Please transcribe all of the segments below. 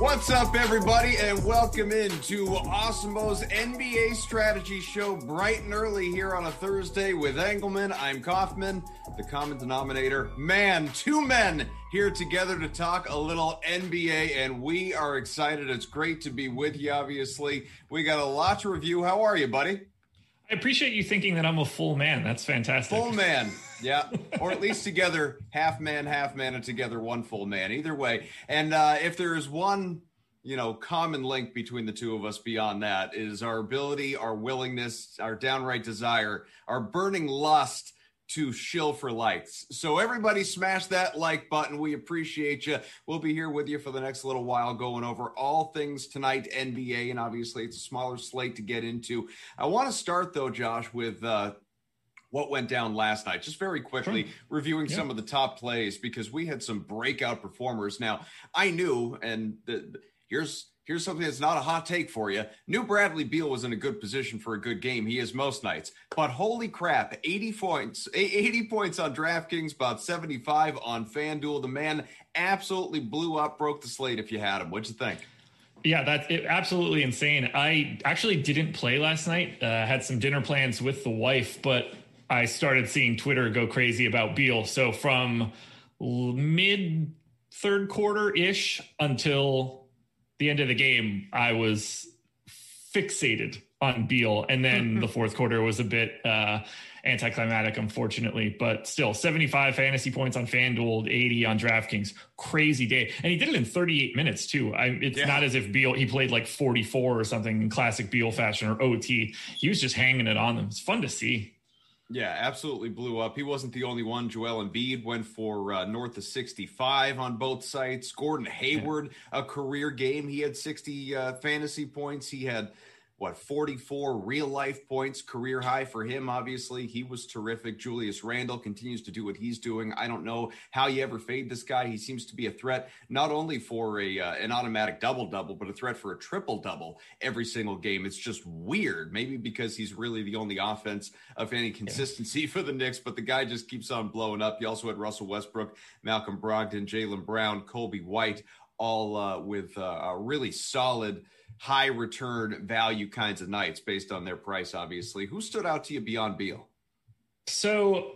What's up, everybody, and welcome into Awesemo's NBA Strategy Show bright and early here on a Thursday with Engleman. I'm Kaufman, the common denominator. Man, two men here together to talk a little NBA, and we are excited. It's great to be with you, obviously. We got a lot to review. How are you, buddy? I appreciate you thinking that I'm a full man. That's fantastic. Full man. Yeah. or at least together, half man, half man, and together one full man. Either way. And uh, if there is one, you know, common link between the two of us beyond that is our ability, our willingness, our downright desire, our burning lust to shill for likes. So everybody smash that like button. We appreciate you. We'll be here with you for the next little while going over all things tonight NBA and obviously it's a smaller slate to get into. I want to start though Josh with uh what went down last night. Just very quickly sure. reviewing yeah. some of the top plays because we had some breakout performers. Now, I knew and the, here's Here's something that's not a hot take for you. New Bradley Beal was in a good position for a good game. He is most nights. But holy crap, 80 points, 80 points on DraftKings, about 75 on FanDuel. The man absolutely blew up, broke the slate if you had him. What'd you think? Yeah, that's it, absolutely insane. I actually didn't play last night. Uh, had some dinner plans with the wife, but I started seeing Twitter go crazy about Beal. So from mid third quarter ish until the end of the game, I was fixated on Beal, and then the fourth quarter was a bit uh, anticlimactic, unfortunately. But still, 75 fantasy points on FanDuel, 80 on DraftKings, crazy day, and he did it in 38 minutes too. I, it's yeah. not as if Beal he played like 44 or something in classic Beal fashion or OT. He was just hanging it on them. It's fun to see. Yeah, absolutely blew up. He wasn't the only one. Joel Embiid went for uh, north of 65 on both sites. Gordon Hayward, a career game. He had 60 uh, fantasy points. He had what 44 real life points career high for him obviously. He was terrific. Julius randle continues to do what he's doing. I don't know how you ever fade this guy. He seems to be a threat not only for a uh, an automatic double double but a threat for a triple double every single game. It's just weird. Maybe because he's really the only offense of any consistency yeah. for the Knicks but the guy just keeps on blowing up. You also had russell westbrook malcolm brogdon jaylen brown coby white all uh, with uh, a really solid high return value kinds of nights based on their price, obviously. Who stood out to you beyond Beal? So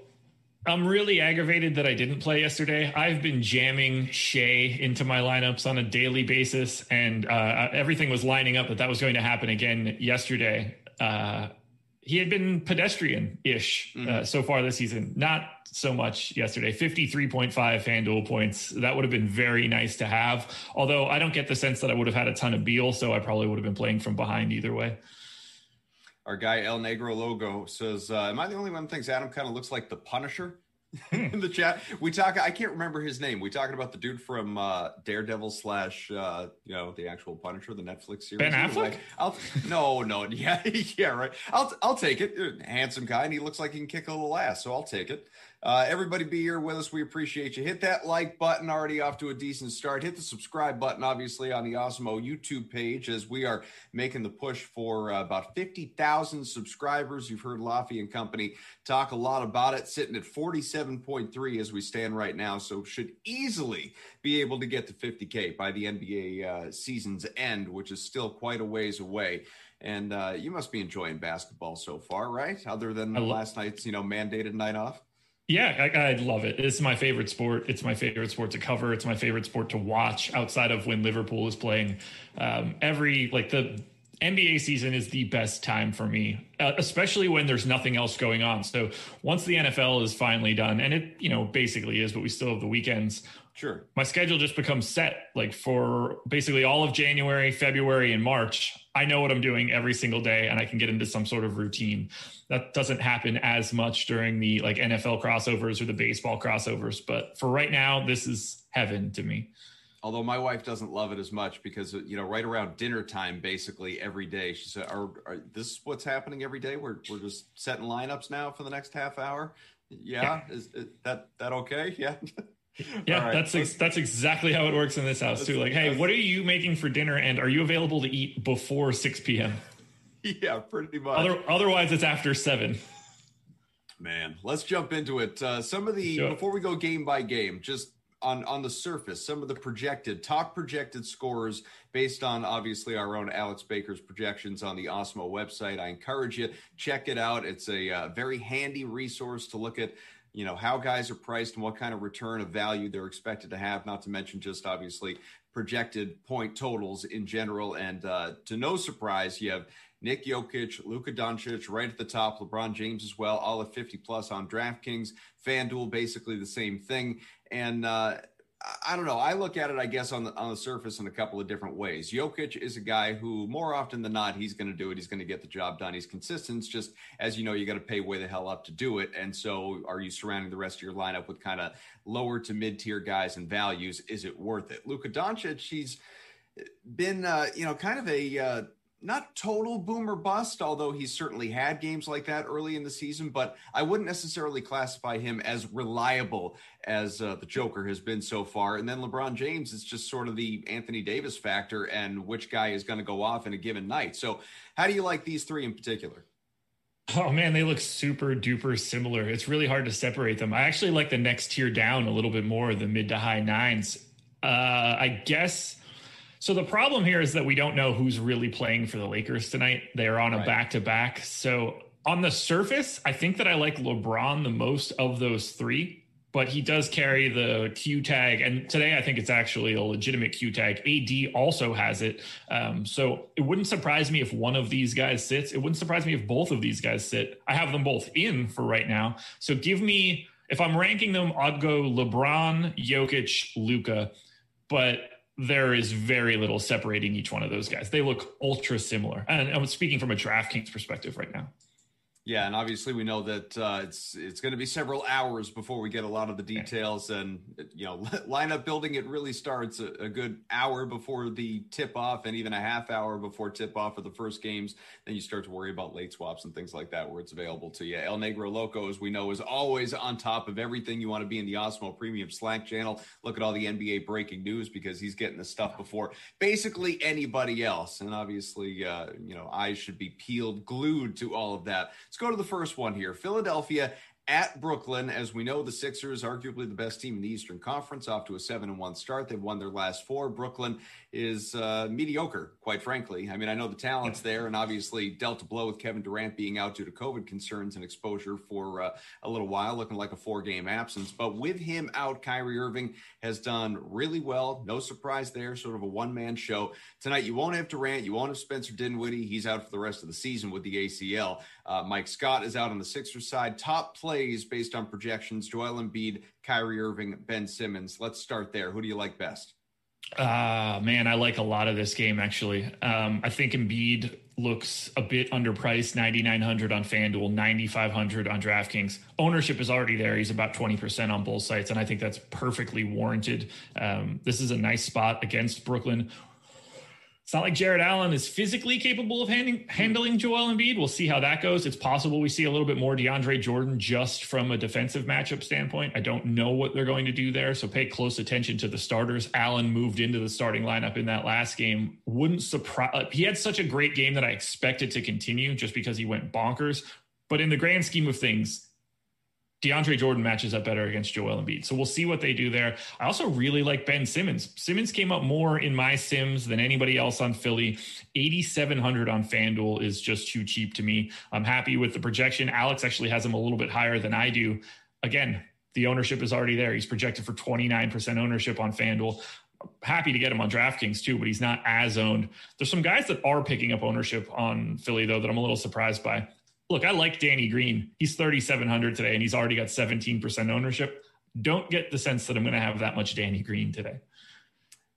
I'm really aggravated that I didn't play yesterday. I've been jamming Shai into my lineups on a daily basis, and uh, everything was lining up that that was going to happen again yesterday. Uh, he had been pedestrian ish uh, mm-hmm. so far this season, not so much yesterday. 53.5 FanDuel points. That would have been very nice to have. Although I don't get the sense that I would have had a ton of Beal, so I probably would have been playing from behind either way. Our guy El Negro Logo says, uh, Am I the only one who thinks Adam kind of looks like the Punisher? in the chat. We talk. I can't remember his name. We talking about the dude from uh, Daredevil slash, uh, you know, the actual Punisher, the Netflix series. Ben Affleck. I'll, no, no, yeah, yeah, right. I'll I'll take it. Handsome guy, and he looks like he can kick a little ass, so I'll take it. Uh, everybody be here with us. We appreciate you. Hit that like button, already off to a decent start. Hit the subscribe button, obviously, on the Awesemo YouTube page as we are making the push for uh, about 50,000 subscribers. You've heard Laffy and company talk a lot about it, sitting at 47.3 as we stand right now. So should easily be able to get to 50K by the NBA uh, season's end, which is still quite a ways away. And uh, you must be enjoying basketball so far, right? Other than last night's, you know, mandated night off. Yeah, I, I, love it. It's my favorite sport. It's my favorite sport to cover. It's my favorite sport to watch outside of when Liverpool is playing. Um, every like the NBA season is the best time for me, uh, especially when there's nothing else going on. So once the NFL is finally done, and it you know basically is, but we still have the weekends. Sure. My schedule just becomes set like for basically all of January, February, and March. I know what I'm doing every single day and I can get into some sort of routine. That doesn't happen as much during the like NFL crossovers or the baseball crossovers. But for right now, this is heaven to me although my wife doesn't love it as much because you know right around dinner time basically every day she said are, are this is what's happening every day we're, we're just setting lineups now for the next half hour yeah, yeah. Is, is, that that okay yeah yeah right. that's ex- that's exactly how it works in this house too. Like hey what are you making for dinner and are you available to eat before 6 p.m yeah pretty much. Other, otherwise it's after 7 man let's jump into it. Uh, some of the before we go game by game just on on the surface some of the projected top projected scores based on obviously our own alex baker's projections on the Awesemo website. I encourage you check it out. It's a uh, very handy resource to look at you know how guys are priced and what kind of return of value they're expected to have not to mention just obviously projected point totals in general and uh, to no surprise you have Nick Jokic, Luka Doncic right at the top, LeBron James as well, all at 50 plus on DraftKings. FanDuel, basically the same thing. And uh, I don't know. I look at it, I guess, on the on the surface in a couple of different ways. Jokic is a guy who, more often than not, he's going to do it. He's going to get the job done. He's consistent. It's just as you know, you got to pay way the hell up to do it. And so, are you surrounding the rest of your lineup with kind of lower to mid tier guys and values? Is it worth it? Luka Doncic, he's been, uh, you know, kind of a uh, not total boomer bust, although he certainly had games like that early in the season, but I wouldn't necessarily classify him as reliable as uh, the Joker has been so far. And then LeBron James is just sort of the Anthony Davis factor and which guy is going to go off in a given night. So, how do you like these three in particular? Oh man, they look super duper similar. It's really hard to separate them. I actually like the next tier down a little bit more, the mid to high nines. Uh, I guess so the problem here is that we don't know who's really playing for the Lakers tonight. They're on a back to back. So on the surface, I think that I like LeBron the most of those three, but he does carry the Q tag. And today I think it's actually a legitimate Q tag. AD also has it. Um, so it wouldn't surprise me if one of these guys sits. It wouldn't surprise me if both of these guys sit. I have them both in for right now. So give me, if I'm ranking them, I'd go LeBron, Jokic, Luka. But there is very little separating each one of those guys. They look ultra similar. And I'm speaking from a DraftKings perspective right now. Yeah, and obviously we know that uh, it's it's going to be several hours before we get a lot of the details, and you know lineup building it really starts a, a, good hour before the tip off, and even a half hour before tip off of the first games. Then you start to worry about late swaps and things like that where it's available to you. El Negro Loco, as we know, is always on top of everything. You want to be in the Awesemo Premium Slack channel. Look at all the NBA breaking news because he's getting the stuff before basically anybody else, and obviously uh, you know eyes should be peeled, glued to all of that. Let's go to the first one here. Philadelphia at Brooklyn. As we know, the Sixers, arguably the best team in the Eastern Conference, off to a seven and one start. They've won their last four. Brooklyn is uh, mediocre, quite frankly. I mean, I know the talent's there, and obviously dealt a blow with Kevin Durant being out due to COVID concerns and exposure for uh, a little while, looking like a four game absence. But with him out, Kyrie Irving has done really well. No surprise there, sort of a one man show. Tonight, you won't have Durant, you won't have Spencer Dinwiddie. He's out for the rest of the season with the ACL. Uh, Mike Scott is out on the Sixers side. Top plays based on projections Joel Embiid, Kyrie Irving, Ben Simmons. Let's start there. Who do you like best? Uh, man, I like a lot of this game actually. Um, I think Embiid looks a bit underpriced 9900 on FanDuel, 9500 on DraftKings. Ownership is already there. He's about 20% on both sites, and I think that's perfectly warranted. Um, this is a nice spot against Brooklyn it's not like Jarrett Allen is physically capable of handing, handling Joel Embiid. We'll see how that goes. It's possible we see a little bit more DeAndre Jordan just from a defensive matchup standpoint. I don't know what they're going to do there, so pay close attention to the starters. Allen moved into the starting lineup in that last game. Wouldn't surprise. Uh, he had such a great game that I expected to continue just because he went bonkers. But in the grand scheme of things, DeAndre Jordan matches up better against Joel Embiid. So we'll see what they do there. I also really like Ben Simmons. Simmons came up more in my sims than anybody else on Philly. 8,700 on FanDuel is just too cheap to me. I'm happy with the projection. Alex actually has him a little bit higher than I do. Again, the ownership is already there. He's projected for 29% ownership on FanDuel. happy to get him on DraftKings too, but he's not as owned. There's some guys that are picking up ownership on Philly though that I'm a little surprised by. Look, I like Danny Green. He's 3,700 today, and he's already got 17% ownership. Don't get the sense that I'm going to have that much Danny Green today.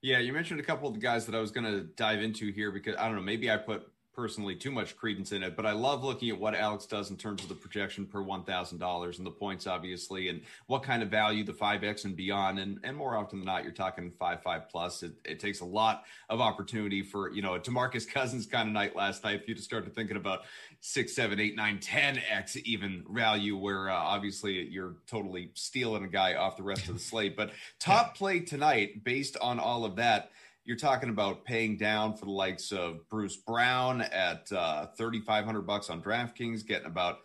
Yeah, you mentioned a couple of the guys that I was going to dive into here because I don't know, maybe I put personally too much credence in it, but I love looking at what Alex does in terms of the projection per one thousand dollars and the points, obviously, and what kind of value the five X and beyond. And and more often than not, you're talking five five plus. It, it takes a lot of opportunity for you know a Demarcus Cousins kind of night last night for you to start to thinking about six, seven, eight, nine, ten X even value, where uh, obviously you're totally stealing a guy off the rest of the slate. But top play tonight, based on all of that you're talking about paying down for the likes of Bruce Brown at uh, 3,500 bucks on DraftKings, getting about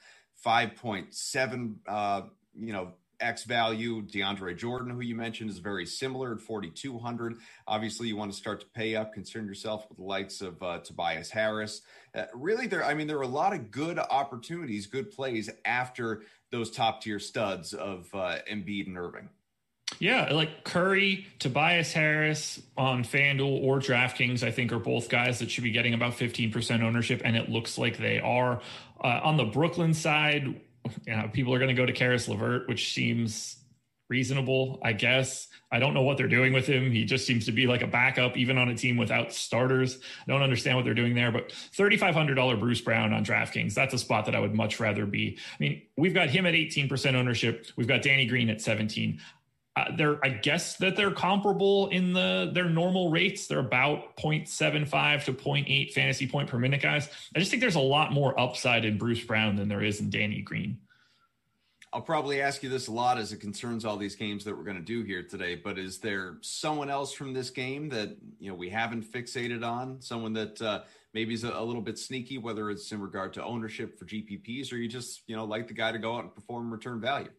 5.7, uh, you know, X value. DeAndre Jordan, who you mentioned, is very similar at 4,200. Obviously, you want to start to pay up, concern yourself with the likes of uh, Tobias Harris. Uh, really, there, I mean, there are a lot of good opportunities, good plays after those top tier studs of uh, Embiid and Irving. Yeah, like Curry, Tobias Harris on FanDuel or DraftKings, I think are both guys that should be getting about 15% ownership, and it looks like they are. Uh, on the Brooklyn side, you know, people are going to go to Caris LeVert, which seems reasonable, I guess. I don't know what they're doing with him. He just seems to be like a backup, even on a team without starters. I don't understand what they're doing there, but $3,500 Bruce Brown on DraftKings, that's a spot that I would much rather be. I mean, we've got him at 18% ownership. We've got Danny Green at 17 uh, they're I guess that they're comparable in the their normal rates. They're about 0.75 to 0.8 fantasy point per minute, guys. I just think there's a lot more upside in Bruce Brown than there is in Danny Green. I'll probably ask you this a lot as it concerns all these games that we're going to do here today. But is there someone else from this game that you know we haven't fixated on? Someone that uh, maybe is a, a, little bit sneaky, whether it's in regard to ownership for GPPs or you just you know like the guy to go out and perform return value.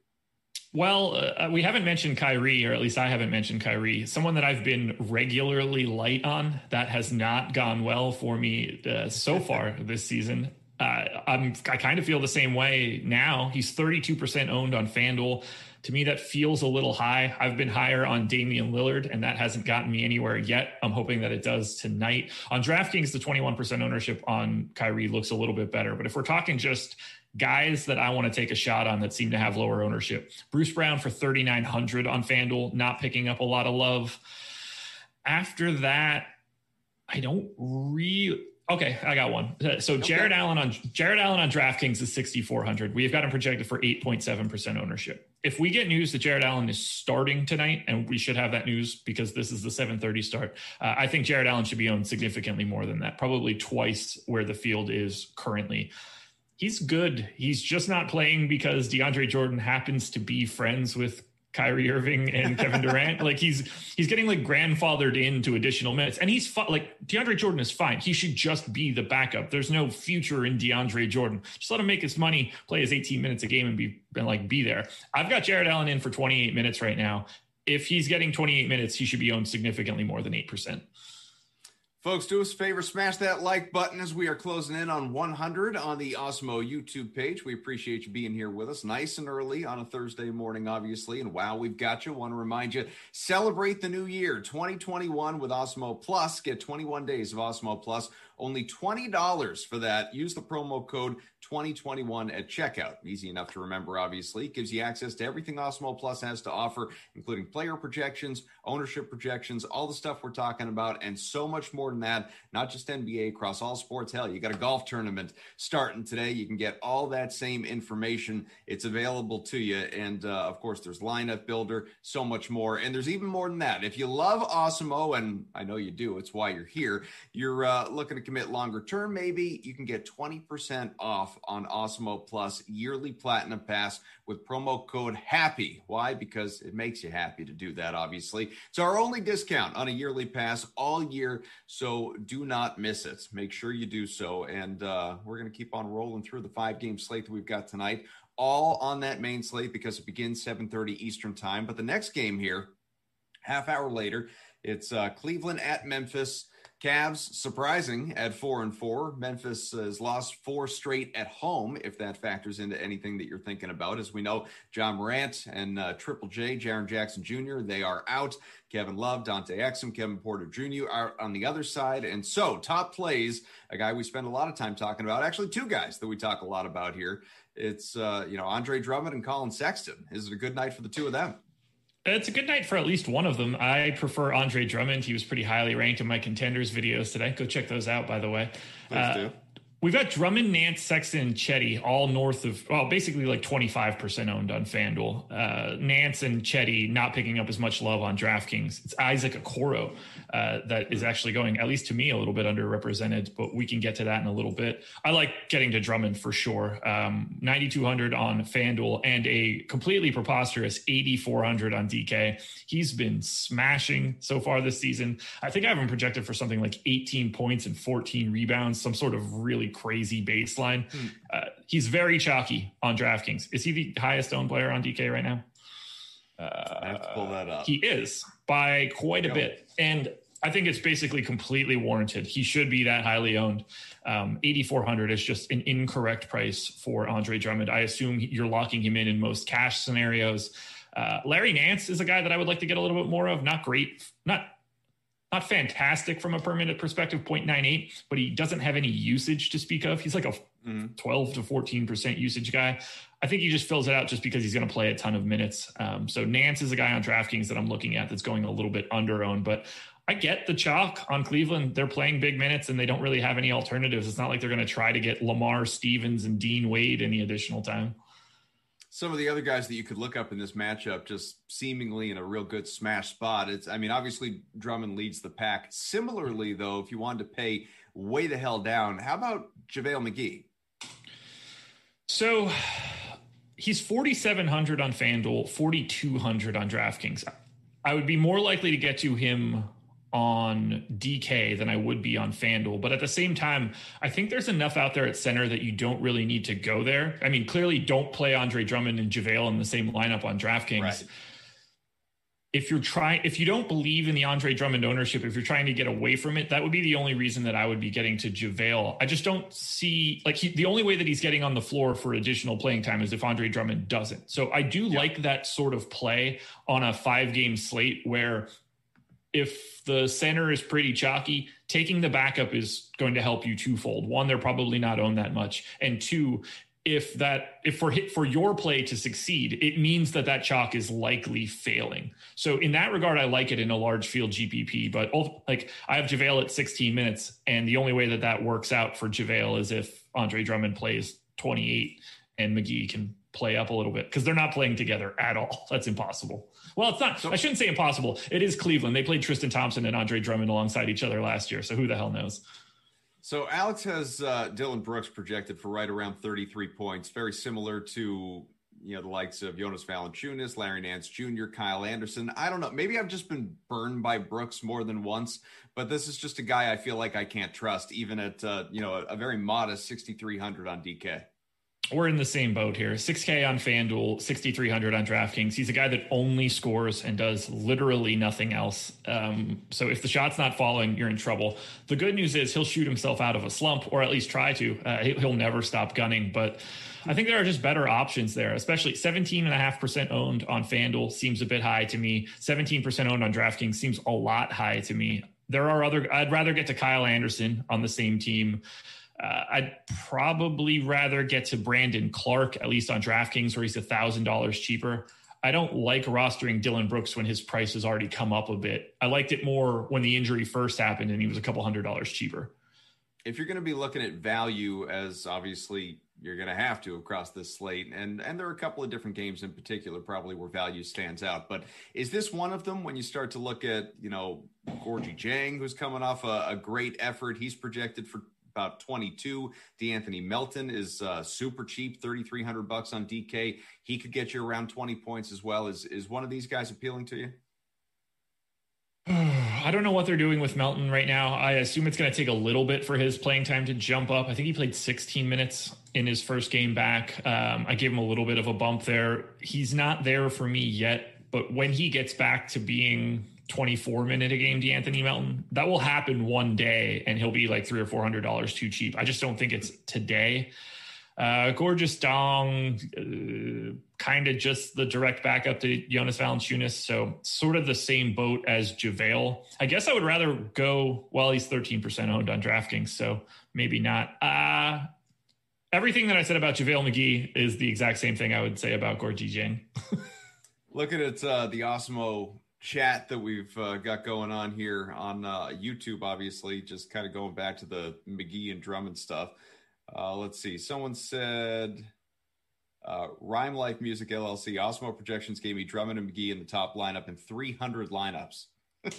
Well, uh, we haven't mentioned Kyrie, or at least I haven't mentioned Kyrie. Someone that I've been regularly light on that has not gone well for me uh, so far this season. Uh, I'm, I kind of feel the same way now. He's 32% owned on FanDuel. To me, that feels a little high. I've been higher on Damian Lillard, and that hasn't gotten me anywhere yet. I'm hoping that it does tonight. On DraftKings, the 21% ownership on Kyrie looks a little bit better. But if we're talking just guys that I want to take a shot on that seem to have lower ownership. Bruce Brown for 3,900 on FanDuel, not picking up a lot of love. After that, I don't really. Okay, I got one. So Jarrett okay. Allen on Jarrett Allen on DraftKings is 6,400. We've got him projected for 8.7% ownership. If we get news that Jarrett Allen is starting tonight, and we should have that news because this is the 7:30 start, uh, I think Jarrett Allen should be owned significantly more than that, probably twice where the field is currently he's good. He's just not playing because DeAndre Jordan happens to be friends with Kyrie Irving and Kevin Durant. like he's he's getting like grandfathered into additional minutes, and he's fu- like DeAndre Jordan is fine. He should just be the backup. There's no future in DeAndre Jordan. Just let him make his money, play his 18 minutes a game, and be and like be there. I've got Jarrett Allen in for 28 minutes right now. If he's getting 28 minutes, he should be owned significantly more than eight percent. Folks, do us a favor, smash that like button as we are closing in on 100 on the Awesemo YouTube page. We appreciate you being here with us nice and early on a Thursday morning, obviously. And wow, we've got you. Want to remind you, celebrate the new year 2021 with Awesemo Plus. Get 21 days of Awesemo Plus only $20 for that. Use the promo code 2021 at checkout. Easy enough to remember, obviously. It gives you access to everything Awesemo Plus has to offer, including player projections, ownership projections, all the stuff we're talking about, and so much more than that. Not just NBA, across all sports. Hell, you got a golf tournament starting today. You can get all that same information. It's available to you. And uh, of course, there's lineup builder, so much more. And there's even more than that. If you love Awesemo, and I know you do, it's why you're here, you're uh, looking to commit longer term, maybe you can get 20% off on Awesemo Plus yearly platinum pass with promo code HAPPY. Why? Because it makes you happy to do that, obviously. It's our only discount on a yearly pass all year. So do not miss it. Make sure you do so. And uh, we're going to keep on rolling through the five game slate that we've got tonight all on that main slate because it begins 7.30 eastern time but the next game here half hour later It's uh, Cleveland at Memphis. Cavs surprising at four and four. Memphis has lost four straight at home, if that factors into anything that you're thinking about. As we know, Ja Morant and uh, Triple J, Jaren Jackson Jr., they are out. Kevin Love, Dante Exum, Kevin Porter Jr. are on the other side. And so, top plays, a guy we spend a lot of time talking about, actually, two guys that we talk a lot about here. It's, uh, you know, Andre Drummond and Collin Sexton. Is it a good night for the two of them? It's a good night for at least one of them. I prefer Andre Drummond. He was pretty highly ranked in my contenders videos today. Go check those out, by the way. Please uh, do. We've got Drummond, Nance, Sexton, Cedi, all north of, well, basically like 25% owned on FanDuel. Uh, Nance and Cedi not picking up as much love on DraftKings. It's Isaac Okoro uh, that is actually going, at least to me, a little bit underrepresented, but we can get to that in a little bit. I like getting to Drummond for sure. Um, 9,200 on FanDuel and a completely preposterous 8,400 on DK. He's been smashing so far this season. I think I have him projected for something like 18 points and 14 rebounds, some sort of really crazy baseline. Hmm. Uh, he's very chalky on DraftKings. Is he the highest owned player on DK right now? Uh, I have to pull that up. He is by quite a bit. And I think it's basically completely warranted. He should be that highly owned. Um, 8,400 is just an incorrect price for Andre Drummond. I assume you're locking him in in most cash scenarios. Uh, Larry Nance is a guy that I would like to get a little bit more of. Not great, not not fantastic from a per minute perspective, 0.98, but he doesn't have any usage to speak of. He's like a mm-hmm. 12 to 14% usage guy. I think he just fills it out just because he's going to play a ton of minutes. Um, so Nance is a guy on DraftKings that I'm looking at that's going a little bit under owned, but I get the chalk on Cleveland. They're playing big minutes and they don't really have any alternatives. It's not like they're going to try to get Lamar Stevens and Dean Wade any additional time some of the other guys that you could look up in this matchup just seemingly in a real good smash spot. It's I mean, obviously Drummond leads the pack. Similarly, though, if you wanted to pay way the hell down, how about JaVale McGee? So he's 4,700 on FanDuel, 4,200 on DraftKings. I would be more likely to get to him on DK than I would be on FanDuel. But at the same time, I think there's enough out there at center that you don't really need to go there. I mean, clearly don't play Andre Drummond and JaVale in the same lineup on DraftKings. Right. If you're trying, if you don't believe in the Andre Drummond ownership, if you're trying to get away from it, that would be the only reason that I would be getting to JaVale. I just don't see like he, the only way that he's getting on the floor for additional playing time is if Andre Drummond doesn't. So I do yeah. like that sort of play on a five game slate where if the center is pretty chalky, taking the backup is going to help you twofold. One, they're probably not owned that much, and two, if that if for hit for your play to succeed, it means that that chalk is likely failing. So in that regard, I like it in a large field GPP. But like I have JaVale at 16 minutes, and the only way that that works out for JaVale is if Andre Drummond plays 28 and McGee can play up a little bit because they're not playing together at all. That's impossible. Well, it's not. So, I shouldn't say impossible. It is Cleveland. They played Tristan Thompson and Andre Drummond alongside each other last year. So who the hell knows? So Alex has uh, Dillon Brooks projected for right around 33 points, very similar to you know the likes of Jonas Valanciunas, Larry Nance Jr., Kyle Anderson. I don't know. Maybe I've just been burned by Brooks more than once, but this is just a guy I feel like I can't trust, even at uh, you know a, a very modest 6,300 on DK we're in the same boat here. 6K on FanDuel, 6,300 on DraftKings. He's a guy that only scores and does literally nothing else. Um, so if the shot's not falling, you're in trouble. The good news is he'll shoot himself out of a slump, or at least try to. Uh, he'll never stop gunning. But I think there are just better options there, especially 17.5% owned on FanDuel seems a bit high to me. 17% owned on DraftKings seems a lot high to me. There are other, I'd rather get to Kyle Anderson on the same team. Uh, I'd probably rather get to Brandon Clarke, at least on DraftKings, where he's a thousand dollars cheaper. I don't like rostering Dillon Brooks when his price has already come up a bit. I liked it more when the injury first happened and he was a couple hundred dollars cheaper. If you're going to be looking at value, as obviously you're going to have to across this slate, and and there are a couple of different games in particular probably where value stands out. But is this one of them when you start to look at you know Gorgui Dieng, who's coming off a, a great effort? He's projected for about 22. De'Anthony Melton is uh, super cheap, 3,300 bucks on DK. He could get you around 20 points as well. Is is one of these guys appealing to you? I don't know what they're doing with Melton right now. I assume it's going to take a little bit for his playing time to jump up. I think he played 16 minutes in his first game back. Um, I gave him a little bit of a bump there. He's not there for me yet, but when he gets back to being 24 minute a game DeAnthony Melton. That will happen one day and he'll be like three or four hundred dollars too cheap. I just don't think it's today. Uh, Gorgui Dieng, uh, kind of just the direct backup to Jonas Valanciunas. So sort of the same boat as JaVale. I guess I would rather go, well, he's 13% owned on DraftKings. So maybe not. Uh, everything that I said about JaVale McGee is the exact same thing I would say about Gorgui Dieng. Looking at uh, the Awesemo chat that we've uh, got going on here on uh, YouTube, obviously, just kind of going back to the McGee and Drummond stuff. Uh, let's see. Someone said uh, Rhyme Life Music LLC, Awesemo Projections gave me Drummond and McGee in the top lineup in 300 lineups.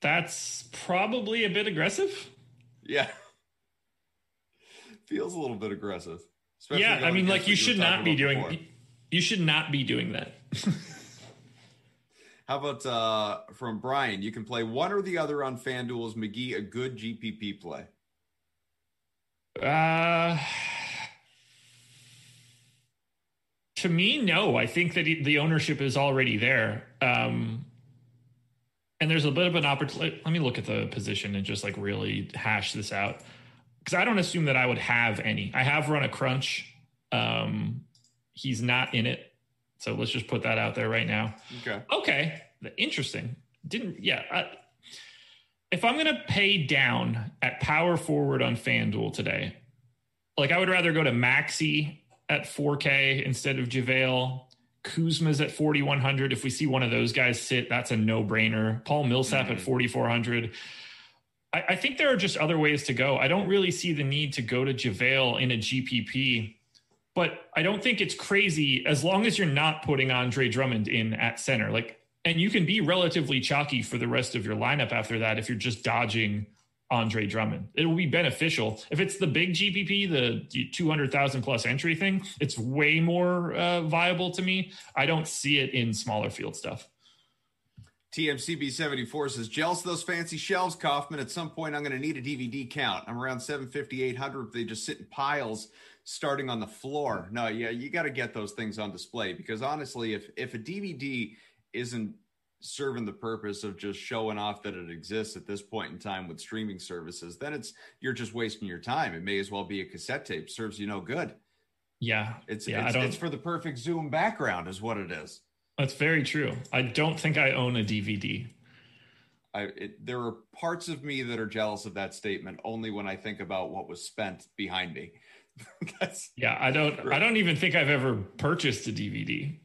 That's probably a bit aggressive. Yeah. Feels a little bit aggressive. Yeah, I mean, like you should not be doing. Before. You should not be doing that. How about uh, from Brian? You can play one or the other on FanDuel. Is McGee a good GPP play? Uh, to me, no. I think that the ownership is already there. Um, and there's a bit of an opportunity. Let me look at the position and just like really hash this out. Because I don't assume that I would have any. I have run a crunch. Um, he's not in it. So let's just put that out there right now. Okay. Okay. Interesting. Didn't, yeah. I, if I'm going to pay down at power forward on FanDuel today, like I would rather go to Maxi at 4K instead of JaVale. Kuzma's at 4,100. If we see one of those guys sit, that's a no brainer. Paul Millsap mm-hmm. at 4,400. I, I, think there are just other ways to go. I don't really see the need to go to JaVale in a GPP, but I don't think it's crazy as long as you're not putting Andre Drummond in at center. Like and you can be relatively chalky for the rest of your lineup after that if you're just dodging Andre Drummond. It will be beneficial. If it's the big GPP, the 200,000 plus entry thing, it's way more uh, viable to me. I don't see it in smaller field stuff. TMCB74 says, of those fancy shelves, Kaufman. At some point, I'm going to need a DVD count. I'm around 750, 800. They just sit in piles starting on the floor. No, yeah, you got to get those things on display because honestly, if, if a DVD isn't serving the purpose of just showing off that it exists at this point in time with streaming services, then it's you're just wasting your time. It may as well be a cassette tape. Serves you no good. Yeah, it's yeah, it's, it's for the perfect Zoom background, is what it is. That's very true. I don't think I own a DVD. I, it, there are parts of me that are jealous of that statement only when I think about what was spent behind me. yeah, I don't. I don't even think I've ever purchased a DVD.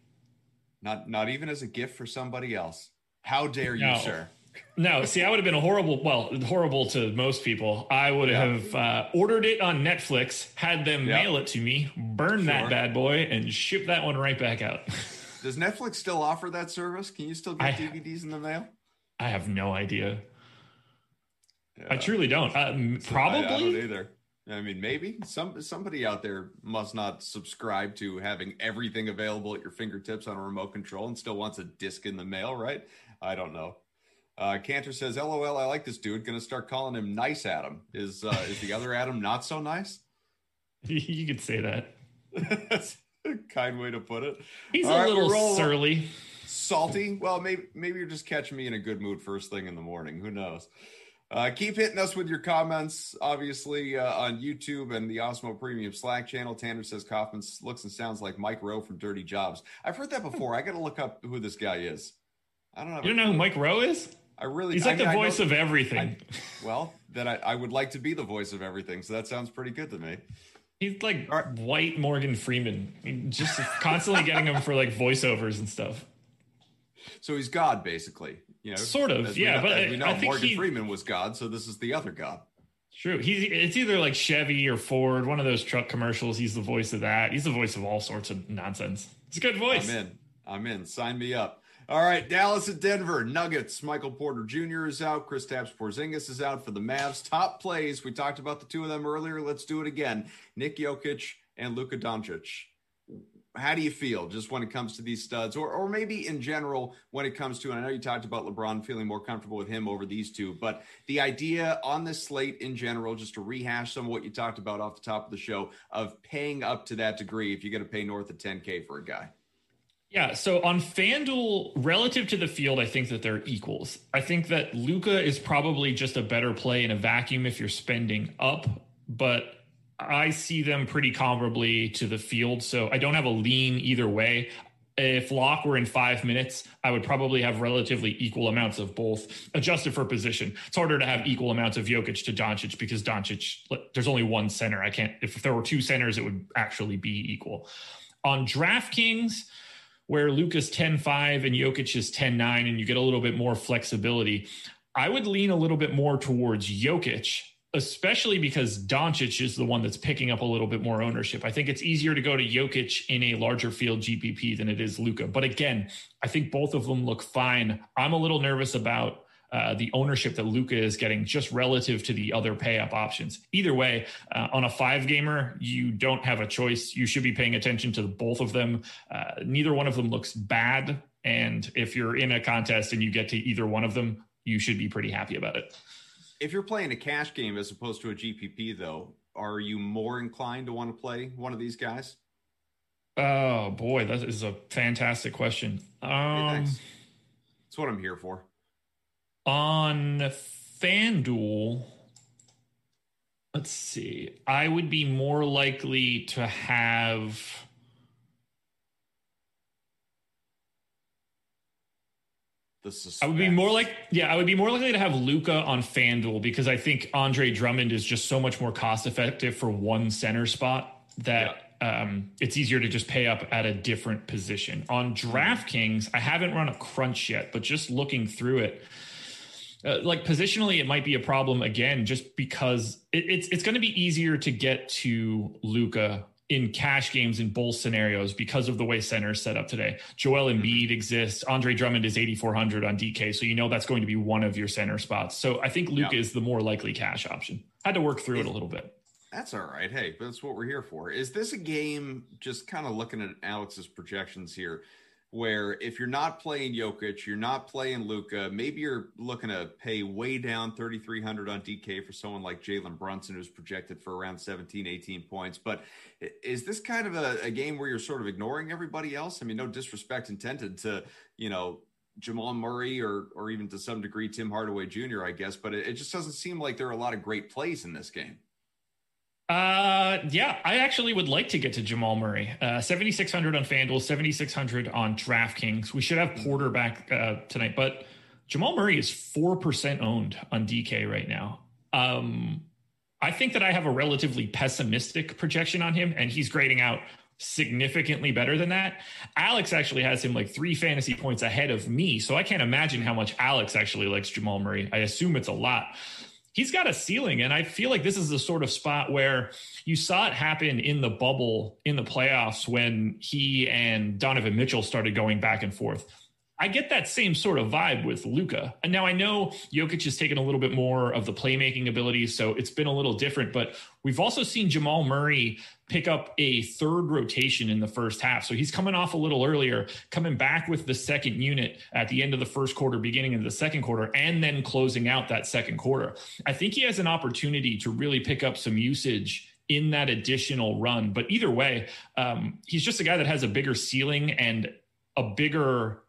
Not not even as a gift for somebody else. How dare you, no. sir? no, see, I would have been a horrible, well, horrible to most people. I would yeah. have uh, ordered it on Netflix, had them yeah. mail it to me, burn sure. that bad boy, and ship that one right back out. Does Netflix still offer that service? Can you still get I, DVDs in the mail? I have no idea. Yeah. I truly don't. Uh, probably. I, I don't either. I mean, maybe some somebody out there must not subscribe to having everything available at your fingertips on a remote control and still wants a disc in the mail, right? I don't know. Uh, Cantor says, "LOL, I like this dude. Going to start calling him Nice Adam. Is uh, is the other Adam not so nice?" You could say that. That's a kind way to put it. He's All a right, little surly, salty. Well, maybe maybe you're just catching me in a good mood first thing in the morning. Who knows? Uh, keep hitting us with your comments, obviously, uh, on YouTube and the Awesemo Premium Slack channel. Tanner says Kaufman looks and sounds like Mike Rowe from Dirty Jobs. I've heard that before. I got to look up who this guy is. I don't know. You don't know who Mike Rowe is? I really. He's like I the voice of everything. I, well, then I, I, would like to be the voice of everything. So that sounds pretty good to me. He's like right. white Morgan Freeman, just constantly getting him for like voiceovers and stuff. So he's God, basically. You know, sort of, yeah. Know, but we know, I think Morgan he, Freeman was God, so this is the other God. True. He's it's either like Chevy or Ford, one of those truck commercials. He's the voice of that. He's the voice of all sorts of nonsense. It's a good voice. I'm in. I'm in. Sign me up. All right, Dallas at Denver Nuggets. Michael Porter Jr. is out. Chris Kristaps Porzingis is out for the Mavs. Top plays. We talked about the two of them earlier. Let's do it again. Nick Jokic and Luka Doncic how do you feel just when it comes to these studs or or maybe in general when it comes to and I know you talked about LeBron feeling more comfortable with him over these two but the idea on this slate in general just to rehash some of what you talked about off the top of the show of paying up to that degree if you're going to pay north of 10k for a guy Yeah, so on FanDuel, relative to the field, I think that they're equals. I think that Luka is probably just a better play in a vacuum if you're spending up, but I see them pretty comparably to the field. So I don't have a lean either way. If Lock were in five minutes, I would probably have relatively equal amounts of both adjusted for position. It's harder to have equal amounts of Jokic to Doncic because Doncic, there's only one center. I can't, if there were two centers, it would actually be equal. On DraftKings, where Luka's 10 5 and Jokic is 10 9, and you get a little bit more flexibility. I would lean a little bit more towards Jokic, especially because Doncic is the one that's picking up a little bit more ownership. I think it's easier to go to Jokic in a larger field GPP than it is Luka. But again, I think both of them look fine. I'm a little nervous about uh, the ownership that Luka is getting just relative to the other pay up options. Either way, uh, on a five gamer, you don't have a choice. You should be paying attention to both of them. Uh, neither one of them looks bad. And if you're in a contest and you get to either one of them, you should be pretty happy about it. If you're playing a cash game as opposed to a GPP, though, are you more inclined to want to play one of these guys? Oh boy, that is a fantastic question. Um, hey, That's what I'm here for on FanDuel, let's see. I would be more likely to have. I would be more like, yeah, I would be more likely to have Luka on FanDuel because I think Andre Drummond is just so much more cost effective for one center spot that yeah. um, it's easier to just pay up at a different position. On DraftKings, I haven't run a crunch yet, but just looking through it, uh, like positionally, it might be a problem again, just because it, it's it's going to be easier to get to Luka in cash games in both scenarios because of the way center is set up today. Joel mm-hmm. Embiid exists. Andre Drummond is 8,400 on DK. So you know that's going to be one of your center spots. So I think Luka yeah. is the more likely cash option. Had to work through it a little bit. That's all right. Hey, that's what we're here for. Is this a game, just kind of looking at Alex's projections here, where if you're not playing Jokic, you're not playing Luka, maybe you're looking to pay way down 3,300 on DK for someone like Jalen Brunson, who's projected for around 17, 18 points. But is this kind of a, a, game where you're sort of ignoring everybody else? I mean, no disrespect intended to, you know, Jamal Murray or, or even to some degree Tim Hardaway Jr., I guess, but it, it just doesn't seem like there are a lot of great plays in this game. Uh, yeah, I actually would like to get to Jamal Murray. Uh, 7,600 on FanDuel, 7,600 on DraftKings. We should have Porter back uh, tonight, but Jamal Murray is 4% owned on DK right now. Um, I think that I have a relatively pessimistic projection on him, and he's grading out significantly better than that. Alex actually has him like three fantasy points ahead of me. So I can't imagine how much Alex actually likes Jamal Murray. I assume it's a lot he's got a ceiling. And I feel like this is the sort of spot where you saw it happen in the bubble in the playoffs when he and Donovan Mitchell started going back and forth. I get that same sort of vibe with Luka. And now I know Jokic has taken a little bit more of the playmaking ability, so it's been a little different. But we've also seen Jamal Murray pick up a third rotation in the first half. So he's coming off a little earlier, coming back with the second unit at the end of the first quarter, beginning of the second quarter, and then closing out that second quarter. I think he has an opportunity to really pick up some usage in that additional run. But either way, um, he's just a guy that has a bigger ceiling and a bigger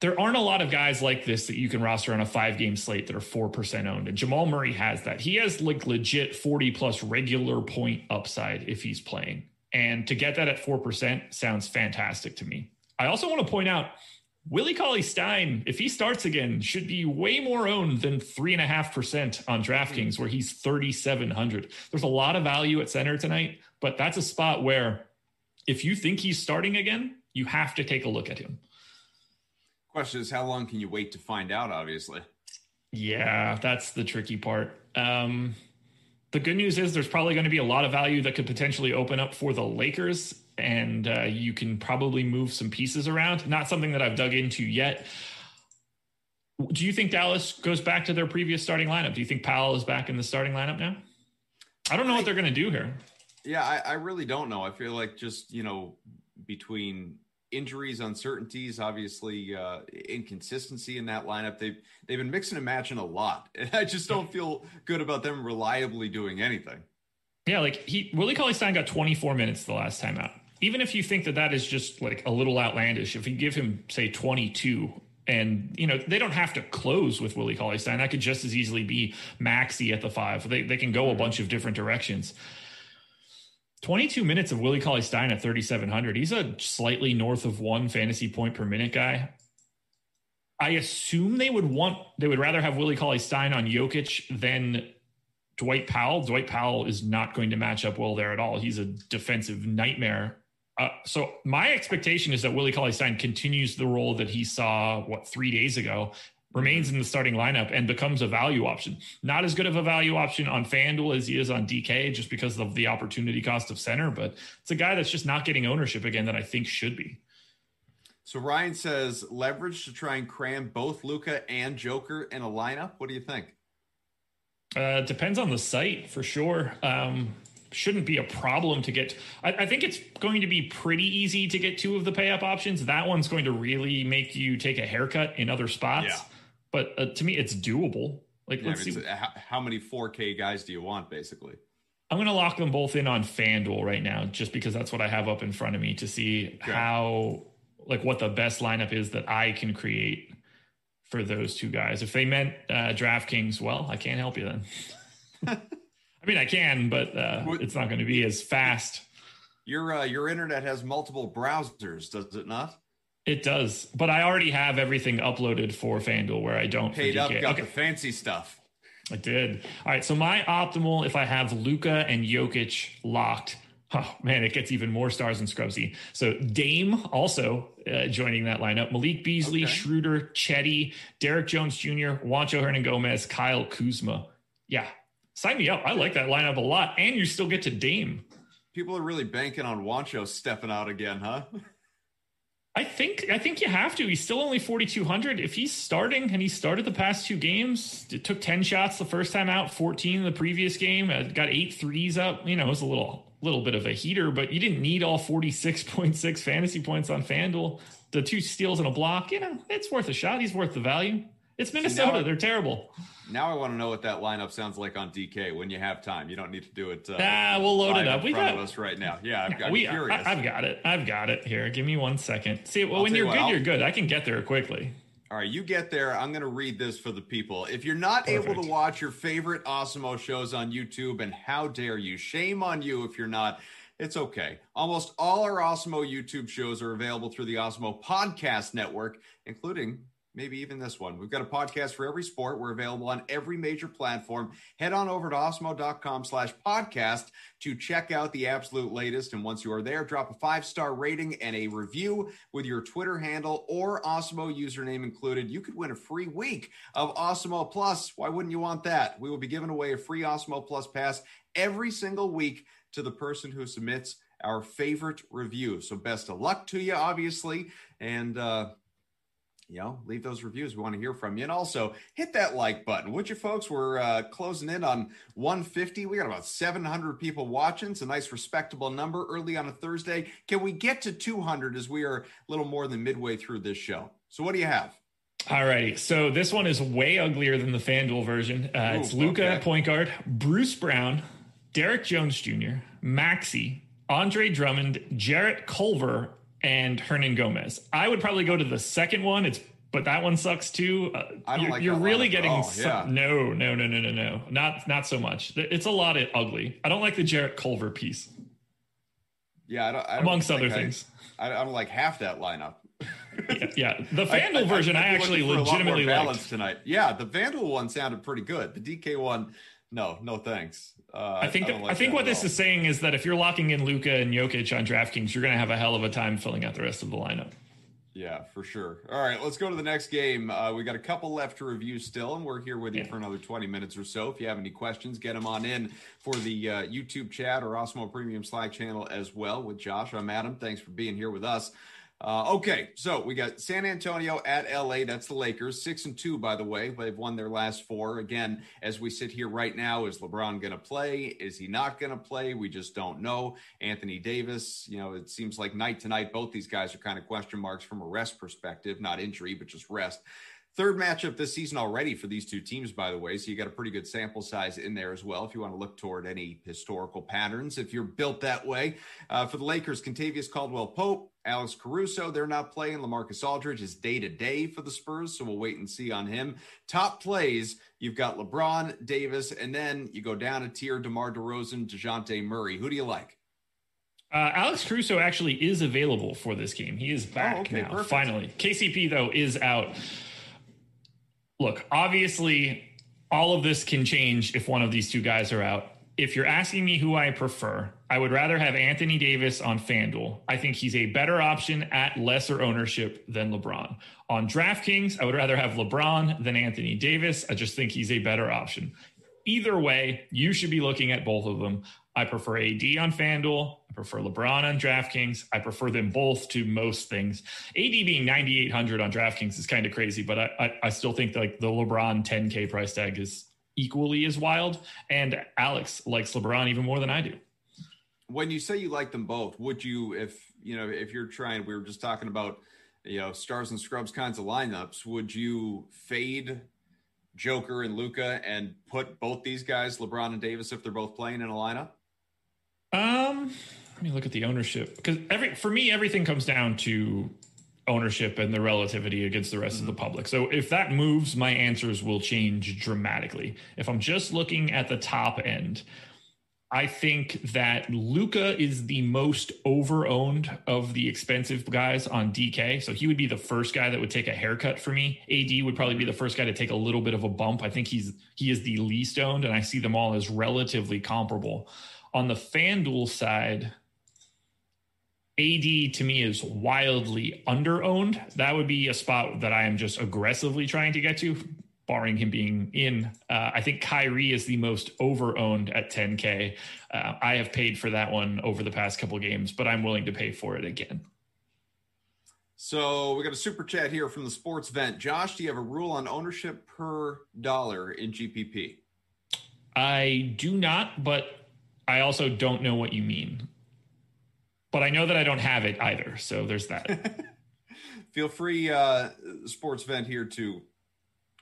there aren't a lot of guys like this that you can roster on a five game slate that are 4% owned. And Jamal Murray has that. He has like legit 40 plus regular point upside if he's playing. And to get that at 4% sounds fantastic to me. I also want to point out Willie Cauley Stein, if he starts again, should be way more owned than 3.5% on DraftKings, where he's 3,700. There's a lot of value at center tonight, but that's a spot where if you think he's starting again, you have to take a look at him. Question is, how long can you wait to find out? Obviously. Yeah, that's the tricky part. Um, the good news is there's probably going to be a lot of value that could potentially open up for the Lakers, and uh, you can probably move some pieces around. Not something that I've dug into yet. Do you think Dallas goes back to their previous starting lineup? Do you think Powell is back in the starting lineup now? I don't know what they're going to do here. Yeah, I, I really don't know. I feel like just you know between injuries, uncertainties, obviously uh, inconsistency in that lineup. They've they've been mixing and matching a lot, and I just don't feel good about them reliably doing anything. Yeah, like he Willie Cauley Stein got 24 minutes the last time out. even if you think that that is just like a little outlandish, if you give him say 22 and you know they don't have to close with Willie Cauley Stein. That could just as easily be Maxi at the five. They they can go a bunch of different directions. 22 minutes of Willie Cauley Stein at 3,700. He's a slightly north of one fantasy point per minute guy. I assume they would want, they would rather have Willie Cauley Stein on Jokic than Dwight Powell. Dwight Powell is not going to match up well there at all. He's a defensive nightmare. Uh, so my expectation is that Willie Cauley Stein continues the role that he saw, what, three days ago, remains in the starting lineup and becomes a value option. Not as good of a value option on FanDuel as he is on DK just because of the opportunity cost of center, but it's a guy that's just not getting ownership again that I think should be. So Ryan says leverage to try and cram both Luka and Joker in a lineup. What do you think? Uh, depends on the site for sure. Um, shouldn't be a problem to get. I, I, think it's going to be pretty easy to get two of the pay up options. That one's going to really make you take a haircut in other spots. Yeah. But uh, to me, it's doable. Like, yeah, let's I mean, see. How many 4K guys do you want, basically? I'm going to lock them both in on FanDuel right now, just because that's what I have up in front of me to see okay. how, like, what the best lineup is that I can create for those two guys. If they meant uh, DraftKings, well, I can't help you then. I mean, I can, but uh, it's not going to be as fast. Your uh, your internet has multiple browsers, does it not? It does, but I already have everything uploaded for FanDuel where I don't paid up, got okay. the fancy stuff. I did. All right, so my optimal if I have Luka and Jokic locked. Oh man, it gets even more stars and Scrubsy. So Dame also uh, joining that lineup. Malik Beasley, okay. Schroeder, Chetty, Derrick Jones Jr., Juancho Hernangomez, Kyle Kuzma. Yeah, sign me up. I like that lineup a lot, and you still get to Dame. People are really banking on Juancho stepping out again, huh? I think I think you have to. He's still only 4200. If he's starting and he started the past two games, it took 10 shots the first time out, 14 in the previous game, uh, got eight threes up. You know, it was a little little bit of a heater, but you didn't need all 46.6 fantasy points on FanDuel. The two steals and a block, you know, it's worth a shot. He's worth the value. It's Minnesota. They're terrible. Now I want to know what that lineup sounds like on DK when you have time. You don't need to do it. Uh, ah, we'll load it up. we got us right now. Yeah, I'm, I'm we, curious. I, have got it. I've got it here. Give me one second. See, well, when you're you good, you're good. I can get there quickly. All right, you get there. I'm going to read this for the people. If you're not Perfect. able to watch your favorite Awesemo shows on YouTube, and how dare you? Shame on you if you're not. It's okay. Almost all our Awesemo YouTube shows are available through the Awesemo Podcast Network, including maybe even this one. We've got a podcast for every sport. We're available on every major platform. Head on over to awesemo.com slash podcast to check out the absolute latest. And once you are there, drop a five-star rating and a review with your Twitter handle or Awesemo username included. You could win a free week of Awesemo Plus. Why wouldn't you want that? We will be giving away a free Awesemo Plus pass every single week to the person who submits our favorite review. So best of luck to you, obviously. And, uh, you know, leave those reviews. We want to hear from you. And also hit that like button. Would you folks? We're uh, closing in on 150. We got about 700 people watching. It's a nice, respectable number early on a Thursday. Can we get to 200 as we are a little more than midway through this show? So what do you have? All righty. So this one is way uglier than the FanDuel version. Uh, Ooh, it's Luka okay. point guard, Bruce Brown, Derrick Jones Jr., Maxi, Andre Drummond, Jarrett Culver, and Hernangomez. I would probably go to the second one. It's but that one sucks too. Uh, I don't you're, like you're really getting some, yeah. no, no, no, no, no, no, not not so much. It's a lot of ugly. I don't like the Jarrett Culver piece. Yeah, I don't, I don't amongst other things. I, I, don't like half that lineup. yeah, yeah, the FanDuel version I, actually legitimately liked tonight. Yeah, the FanDuel one sounded pretty good. The DK one, no, no thanks. Uh, I think I, like I think what this is saying is that if you're locking in Luka and Jokic on DraftKings, you're going to have a hell of a time filling out the rest of the lineup. Yeah, for sure. All right, let's go to the next game. Uh, we got a couple left to review still, and we're here with you yeah. for another 20 minutes or so. If you have any questions, get them on in for the uh, YouTube chat or Awesemo Premium Slack channel as well with Josh. I'm Adam. Thanks for being here with us. Uh, okay, so we got San Antonio at LA. That's the Lakers, six and two, by the way. They've won their last four. Again, as we sit here right now, is LeBron going to play? Is he not going to play? We just don't know. Anthony Davis, you know, it seems like night to night, both these guys are kind of question marks from a rest perspective, not injury, but just rest. Third matchup this season already for these two teams, by the way. So you got a pretty good sample size in there as well if you want to look toward any historical patterns. If you're built that way, uh, for the Lakers, Kentavious Caldwell Pope, Alex Caruso, they're not playing. Lamarcus Aldridge is day to day for the Spurs, so we'll wait and see on him. Top plays, you've got LeBron, Davis, and then you go down a tier, DeMar DeRozan, DeJounte Murray. Who do you like? Uh, Alex Caruso actually is available for this game. He is back oh, okay, now, perfect. finally. KCP, though, is out look, obviously, all of this can change if one of these two guys are out. If you're asking me who I prefer, I would rather have Anthony Davis on FanDuel. I think he's a better option at lesser ownership than LeBron. On DraftKings, I would rather have LeBron than Anthony Davis. I just think he's a better option. Either way, you should be looking at both of them. I prefer AD on FanDuel. I prefer LeBron on DraftKings. I prefer them both to most things. AD being 9,800 on DraftKings is kind of crazy, but I, I, I still think like the LeBron 10K price tag is equally as wild. And Alex likes LeBron even more than I do. When you say you like them both, would you, if you know, if you're trying, we were just talking about, you know, stars and scrubs kinds of lineups, would you fade Joker and Luka and put both these guys, LeBron and Davis, if they're both playing in a lineup? Um, let me look at the ownership because every for me everything comes down to ownership and the relativity against the rest mm-hmm. of the mm-hmm. public. So if that moves, my answers will change dramatically. If I'm just looking at the top end, I think that Luka is the most over-owned of the expensive guys on DK. So he would be the first guy that would take a haircut for me. AD would probably be the first guy to take a little bit of a bump. I think he's he is the least owned, and I see them all as relatively comparable. On the FanDuel side, AD to me is wildly under-owned. That would be a spot that I am just aggressively trying to get to, barring him being in. Uh, I think Kyrie is the most over-owned at 10K. Uh, I have paid for that one over the past couple games, but I'm willing to pay for it again. So we got a super chat here from the sports vent. Josh, do you have a rule on ownership per dollar in GPP? I do not, but I also don't know what you mean. But I know that I don't have it either. So there's that. Feel free, uh, sports vent here to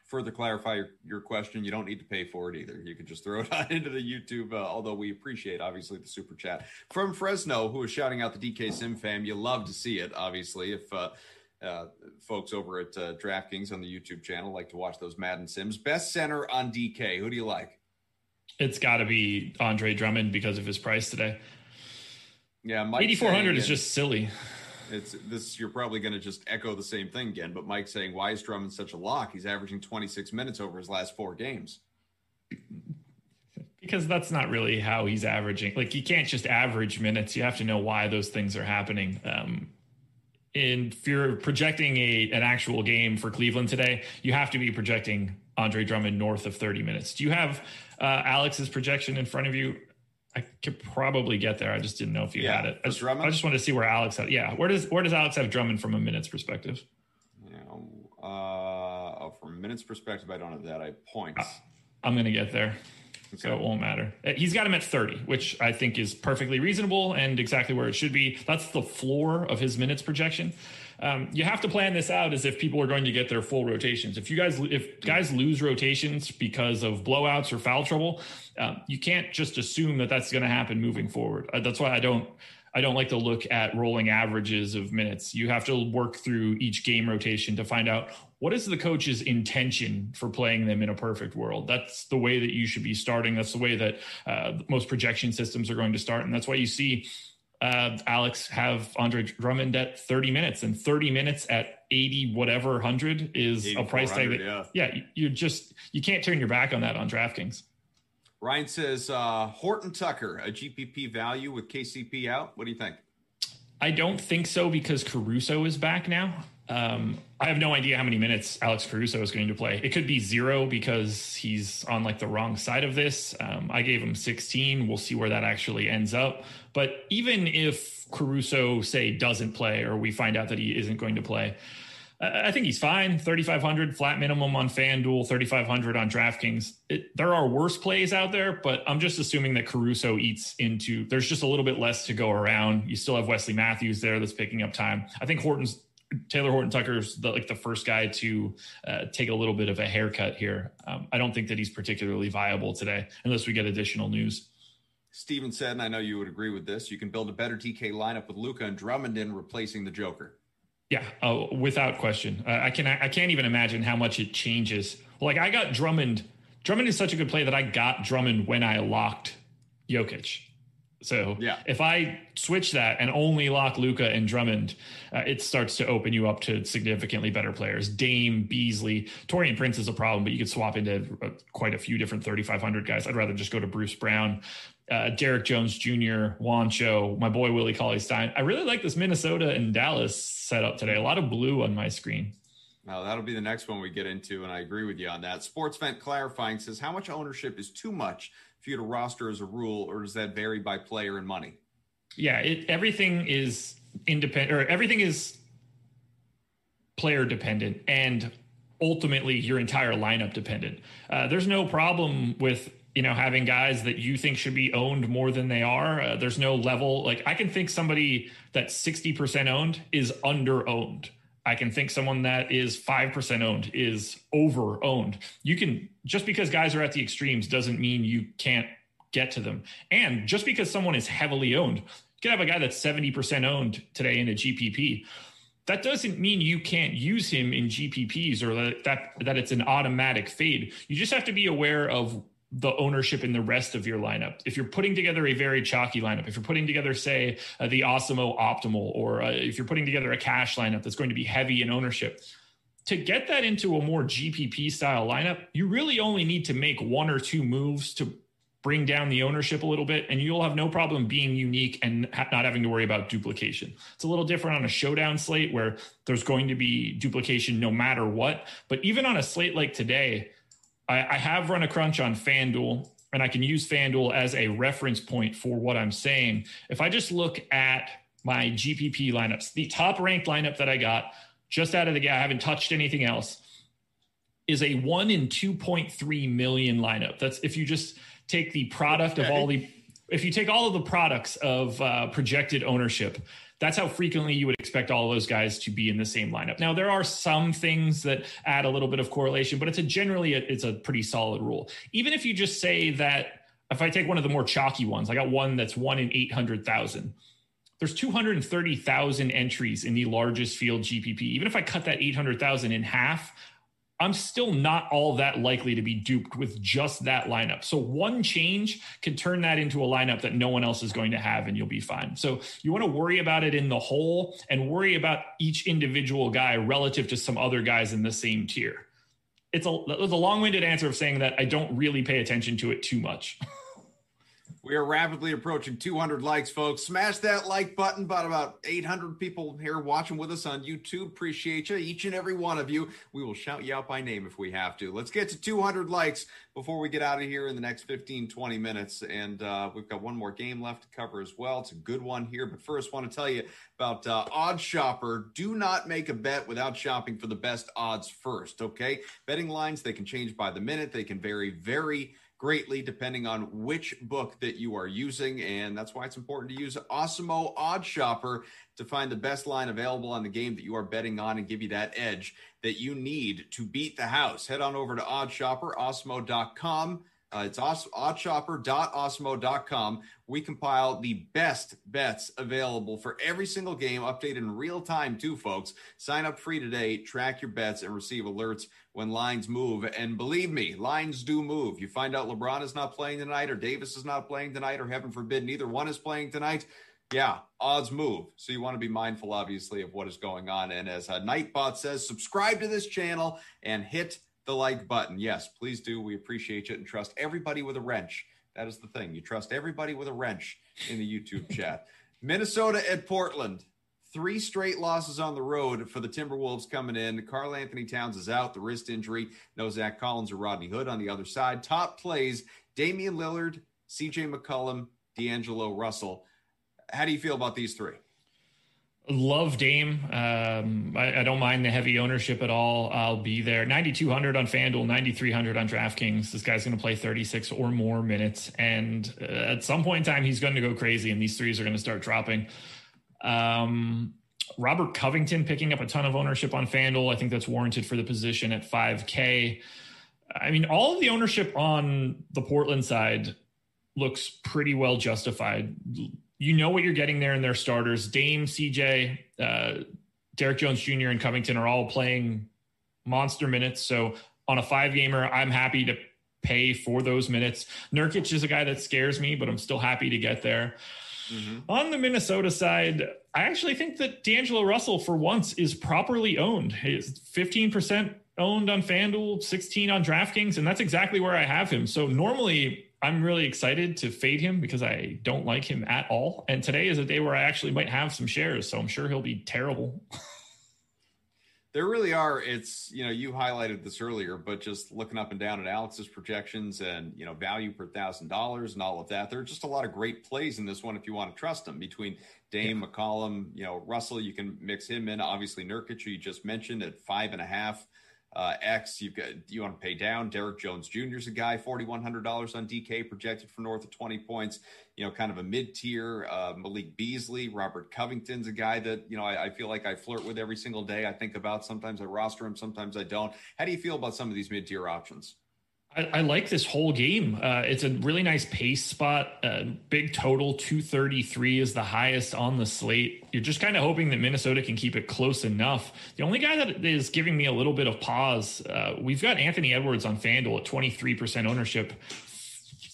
further clarify your, your, question. You don't need to pay for it either. You can just throw it on into the YouTube, uh, although we appreciate, obviously, the super chat. From Fresno, who is shouting out the DK Sim fam. You love to see it, obviously. If uh, uh, folks over at uh, DraftKings on the YouTube channel like to watch those Madden Sims. Best center on DK. Who do you like? It's got to be Andre Drummond because of his price today. Yeah, eighty four hundred is just silly. It's this. You're probably going to just echo the same thing again. But Mike's saying, why is Drummond such a lock? He's averaging 26 minutes over his last four games. Because that's not really how he's averaging. Like you can't just average minutes. You have to know why those things are happening. Um, and if you're projecting a an actual game for Cleveland today, you have to be projecting Andre Drummond north of 30 minutes. Do you have uh, Alex's projection in front of you? I could probably get there. I just didn't know if you yeah, had it. I just, I just wanted to see where Alex had. Yeah, where does where does Alex have Drummond from a minutes perspective? Yeah, uh, from a minutes perspective, I don't have that. I points. Uh, I'm going to get there. Okay. So it won't matter. Uh, he's got him at 30, which I think is perfectly reasonable and exactly where it should be. That's the floor of his minutes projection um, you have to plan this out as if people are going to get their full rotations. If you guys, if guys lose rotations because of blowouts or foul trouble, um, you can't just assume that that's going to happen moving forward. Uh, that's why I don't. I don't like to look at rolling averages of minutes. You have to work through each game rotation to find out what is the coach's intention for playing them in a perfect world. That's the way that you should be starting. That's the way that uh, most projection systems are going to start, and that's why you see uh, Alex have Andre Drummond at 30 minutes and 30 minutes at 80 whatever 100 is a price tag that yeah. yeah you just you can't turn your back on that on DraftKings. Ryan says uh, Horton Tucker a GPP value with KCP out. What do you think? I don't think so because Caruso is back now. Um, I have no idea how many minutes Alex Caruso is going to play. It could be zero because he's on like the wrong side of this. Um, I gave him 16. We'll see where that actually ends up. But even if Caruso, say, doesn't play or we find out that he isn't going to play, I think he's fine. 3,500 flat minimum on FanDuel, 3,500 on DraftKings. It, there are worse plays out there, but I'm just assuming that Caruso eats into. There's just a little bit less to go around. You still have Wesley Matthews there that's picking up time. I think Horton's Talen Horton Tucker's the, like the first guy to uh, take a little bit of a haircut here. Um, I don't think that he's particularly viable today, unless we get additional news. Steven said, and I know you would agree with this, you can build a better DK lineup with Luka and Drummond in replacing the Joker. Yeah, uh, without question. Uh, I can I can't even imagine how much it changes. Like I got Drummond. Drummond is such a good play that I got Drummond when I locked Jokic. So yeah. if I switch that and only lock Luka and Drummond, uh, it starts to open you up to significantly better players. Dame, Beasley, Taurean Prince is a problem, but you could swap into uh, quite a few different 3,500 guys. I'd rather just go to Bruce Brown, uh, Derrick Jones Jr., Juancho, my boy Willie Cauley Stein. I really like this Minnesota and Dallas setup today. A lot of blue on my screen. Now that'll be the next one we get into, and I agree with you on that. Sports Vent clarifying says, how much ownership is too much for you to roster as a rule, or does that vary by player and money? Yeah, it, everything is independent, or everything is player dependent, and ultimately your entire lineup dependent. Uh, there's no problem with you know having guys that you think should be owned more than they are. Uh, there's no level like I can think somebody that's 60% owned is under owned I can think someone that is 5% owned is over owned. You can, just because guys are at the extremes doesn't mean you can't get to them. And just because someone is heavily owned, you can have a guy that's 70% owned today in a GPP. That doesn't mean you can't use him in GPPs or that, that, that it's an automatic fade. You just have to be aware of the ownership in the rest of your lineup. If you're putting together a very chalky lineup, if you're putting together, say, uh, the Awesemo Optimal, or uh, if you're putting together a cash lineup that's going to be heavy in ownership, to get that into a more GPP style lineup, you really only need to make one or two moves to bring down the ownership a little bit, and you'll have no problem being unique and ha- not having to worry about duplication. It's a little different on a showdown slate where there's going to be duplication no matter what. But even on a slate like today, I, I have run a crunch on FanDuel and I can use FanDuel as a reference point for what I'm saying. If I just look at my GPP lineups, the top ranked lineup that I got just out of the gate, I haven't touched anything else, is a one in 2.3 million lineup. That's if you just take the product okay. of all the, if you take all of the products of uh, projected ownership, that's how frequently you would expect all those guys to be in the same lineup. Now, there are some things that add a little bit of correlation, but it's a generally a, it's a pretty solid rule. Even if you just say that, if I take one of the more chalky ones, I got one that's one in eight hundred thousand. There's 230,000 entries in the largest field GPP. Even if I cut that 800,000 in half, I'm still not all that likely to be duped with just that lineup. So one change can turn that into a lineup that no one else is going to have, and you'll be fine. So you want to worry about it in the whole and worry about each individual guy relative to some other guys in the same tier. It's a, it's a long winded answer of saying that I don't really pay attention to it too much. We are rapidly approaching 200 likes, folks. Smash that like button. About about 800 people here watching with us on YouTube. Appreciate you, each and every one of you. We will shout you out by name if we have to. Let's get to 200 likes before we get out of here in the next 15, 20 minutes. And uh, we've got one more game left to cover as well. It's a good one here. But first, want to tell you about uh, Odds Shopper. Do not make a bet without shopping for the best odds first. Okay, betting lines they can change by the minute. They can vary very greatly depending on which book that you are using. And that's why it's important to use Awesemo Odd Shopper to find the best line available on the game that you are betting on and give you that edge that you need to beat the house. Head on over to Odd Shopper, awesemo.com. Uh, it's oddshopper.awesemo.com. We compile the best bets available for every single game, updated in real time, too, folks. Sign up free today, track your bets, and receive alerts when lines move. And believe me, lines do move. You find out LeBron is not playing tonight, or Davis is not playing tonight, or heaven forbid, neither one is playing tonight. Yeah, odds move. So you want to be mindful, obviously, of what is going on. And as a Nightbot says, subscribe to this channel and hit the like button. Yes, please do. We appreciate it and trust everybody with a wrench. That is the thing. You trust everybody with a wrench in the YouTube chat. Minnesota at Portland. Three straight losses on the road for the Timberwolves coming in. Karl Anthony Towns is out, the wrist injury. No Zach Collins or Rodney Hood on the other side. Top plays Damian Lillard, CJ McCollum, D'Angelo Russell. How do you feel about these three? Love Dame. Um, I, I, don't mind the heavy ownership at all. I'll be there. 9,200 on FanDuel, 9,300 on DraftKings. This guy's going to play 36 or more minutes. And uh, at some point in time, he's going to go crazy, and these threes are going to start dropping. Um, Robert Covington picking up a ton of ownership on FanDuel. I think that's warranted for the position at 5K. I mean, all of the ownership on the Portland side looks pretty well justified. You know what you're getting there in their starters. Dame, CJ, uh, Derrick Jones Jr., and Covington are all playing monster minutes. So on a five gamer, I'm happy to pay for those minutes. Nurkic is a guy that scares me, but I'm still happy to get there. Mm-hmm. On the Minnesota side, I actually think that D'Angelo Russell, for once, is properly owned. He's 15% owned on FanDuel, 16 on DraftKings, and that's exactly where I have him. So normally I'm really excited to fade him because I don't like him at all. And today is a day where I actually might have some shares, so I'm sure he'll be terrible. there really are it's you know you highlighted this earlier but just looking up and down at alex's projections and you know value per thousand dollars and all of that there are just a lot of great plays in this one if you want to trust them between dame yeah. mccollum you know russell you can mix him in obviously nurkic who you just mentioned at five and a half uh, X, you've got you want to pay down. Derrick Jones Jr. is a guy, forty one hundred dollars on DK, projected for north of twenty points. You know, kind of a mid tier. Uh, Malik Beasley, Robert Covington's a guy that you know I, I, feel like I flirt with every single day. I think about sometimes I roster him, sometimes I don't. How do you feel about some of these mid tier options? I, I, like this whole game. Uh, it's a really nice pace spot. Uh, big total 233 is the highest on the slate. You're just kind of hoping that Minnesota can keep it close enough. The only guy that is giving me a little bit of pause, uh, we've got Anthony Edwards on FanDuel at 23% ownership.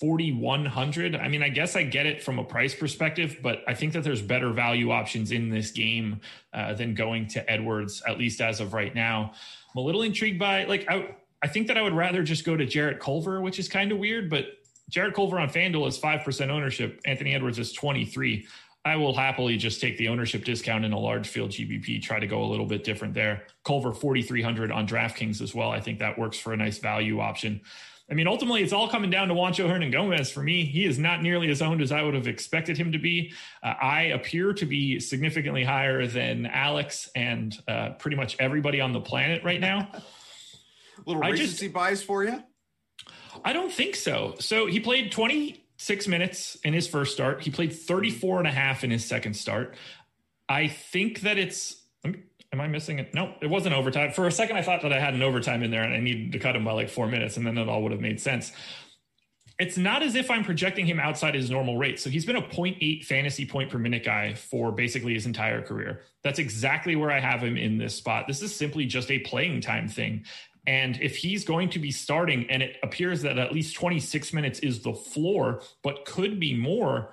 4100 i mean i guess i get it from a price perspective but i think that there's better value options in this game uh, than going to edwards at least as of right now i'm a little intrigued by like I, I think that I would rather just go to Jarrett Culver, which is kind of weird, but Jarrett Culver on FanDuel is 5% ownership. Anthony Edwards is 23. I will happily just take the ownership discount in a large field GPP, try to go a little bit different there. Culver 4,300 on DraftKings as well. I think that works for a nice value option. I mean, ultimately, it's all coming down to Juancho Hernangomez for me. He is not nearly as owned as I would have expected him to be. Uh, I appear to be significantly higher than Alex and uh, pretty much everybody on the planet right now. little recency just, bias for you? I don't think so. So he played 26 minutes in his first start. He played 34 and a half in his second start. I think that it's am I missing it? No, it wasn't overtime. For a second, I thought that I had an overtime in there and I needed to cut him by like four minutes, and then it all would have made sense. It's not as if I'm projecting him outside his normal rate. So he's been a 0.8 fantasy point per minute guy for basically his entire career. That's exactly where I have him in this spot. This is simply just a playing time thing. And if he's going to be starting, and it appears that at least 26 minutes is the floor, but could be more,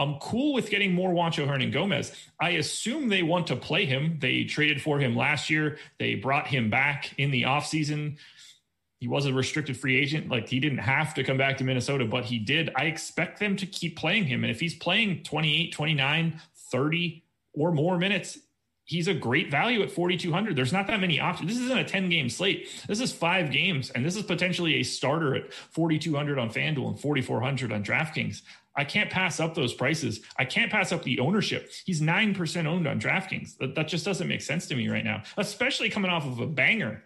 I'm cool with getting more Juancho Hernangomez. I assume they want to play him. They traded for him last year. They brought him back in the offseason. He was a restricted free agent. Like he didn't have to come back to Minnesota, but he did. I expect them to keep playing him. And if he's playing 28, 29, 30 or more minutes, he's a great value at 4200 there's not that many options. This isn't a 10 game slate. This is five games and this is potentially a starter at 4200 on fanduel and 4400 on draftkings. I can't pass up those prices. I can't pass up the ownership. He's 9% owned on draftkings. That, that just doesn't make sense to me right now especially coming off of a banger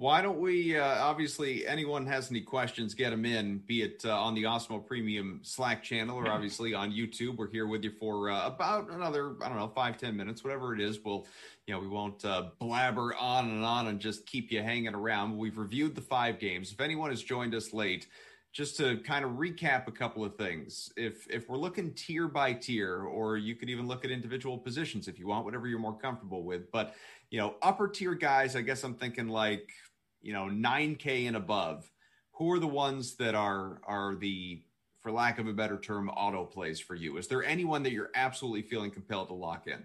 why don't we? Uh, obviously, anyone has any questions, get them in. Be it uh, on the Awesemo Premium Slack channel or obviously on YouTube. We're here with you for uh, about another, I don't know, five ten minutes, whatever it is. We'll, you know, we won't uh, blabber on and on and just keep you hanging around. We've reviewed the five games. If anyone has joined us late, just to kind of recap a couple of things. If if we're looking tier by tier, or you could even look at individual positions if you want, whatever you're more comfortable with. But you know, upper tier guys, I guess I'm thinking like, you know, 9K and above. Who are the ones that are are the, for lack of a better term, auto plays for you? Is there anyone that you're absolutely feeling compelled to lock in?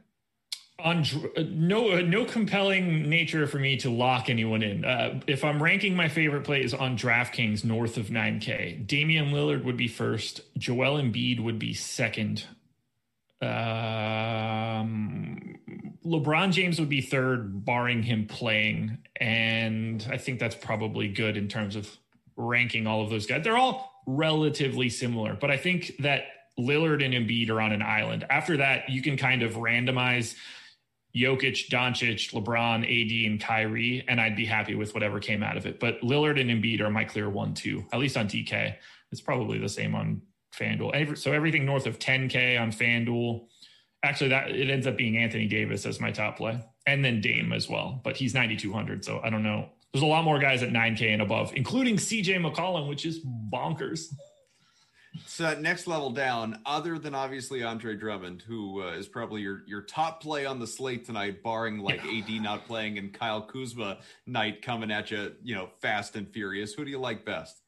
on uh, no uh, no compelling nature for me to lock anyone in. Uh, if I'm ranking my favorite plays on DraftKings north of 9K, Damian Lillard would be first. Joel Embiid would be second. Um, LeBron James would be third, barring him playing. And I think that's probably good in terms of ranking all of those guys. They're all relatively similar, but I think that Lillard and Embiid are on an island. After that, you can kind of randomize Jokic, Doncic, LeBron, AD, and Kyrie, and I'd be happy with whatever came out of it. But Lillard and Embiid are my clear one, two, at least on DK. It's probably the same on FanDuel. So everything north of 10K on FanDuel actually that it ends up being Anthony Davis as my top play, and then Dame as well. But he's 9,200, so I don't know. There's a lot more guys at 9K and above, including CJ McCollum, which is bonkers. So next level down, other than obviously Andre Drummond, who uh, is probably your your top play on the slate tonight, barring like yeah. AD not playing and Kyle Kuzma night coming at you, you know, fast and furious. Who do you like best?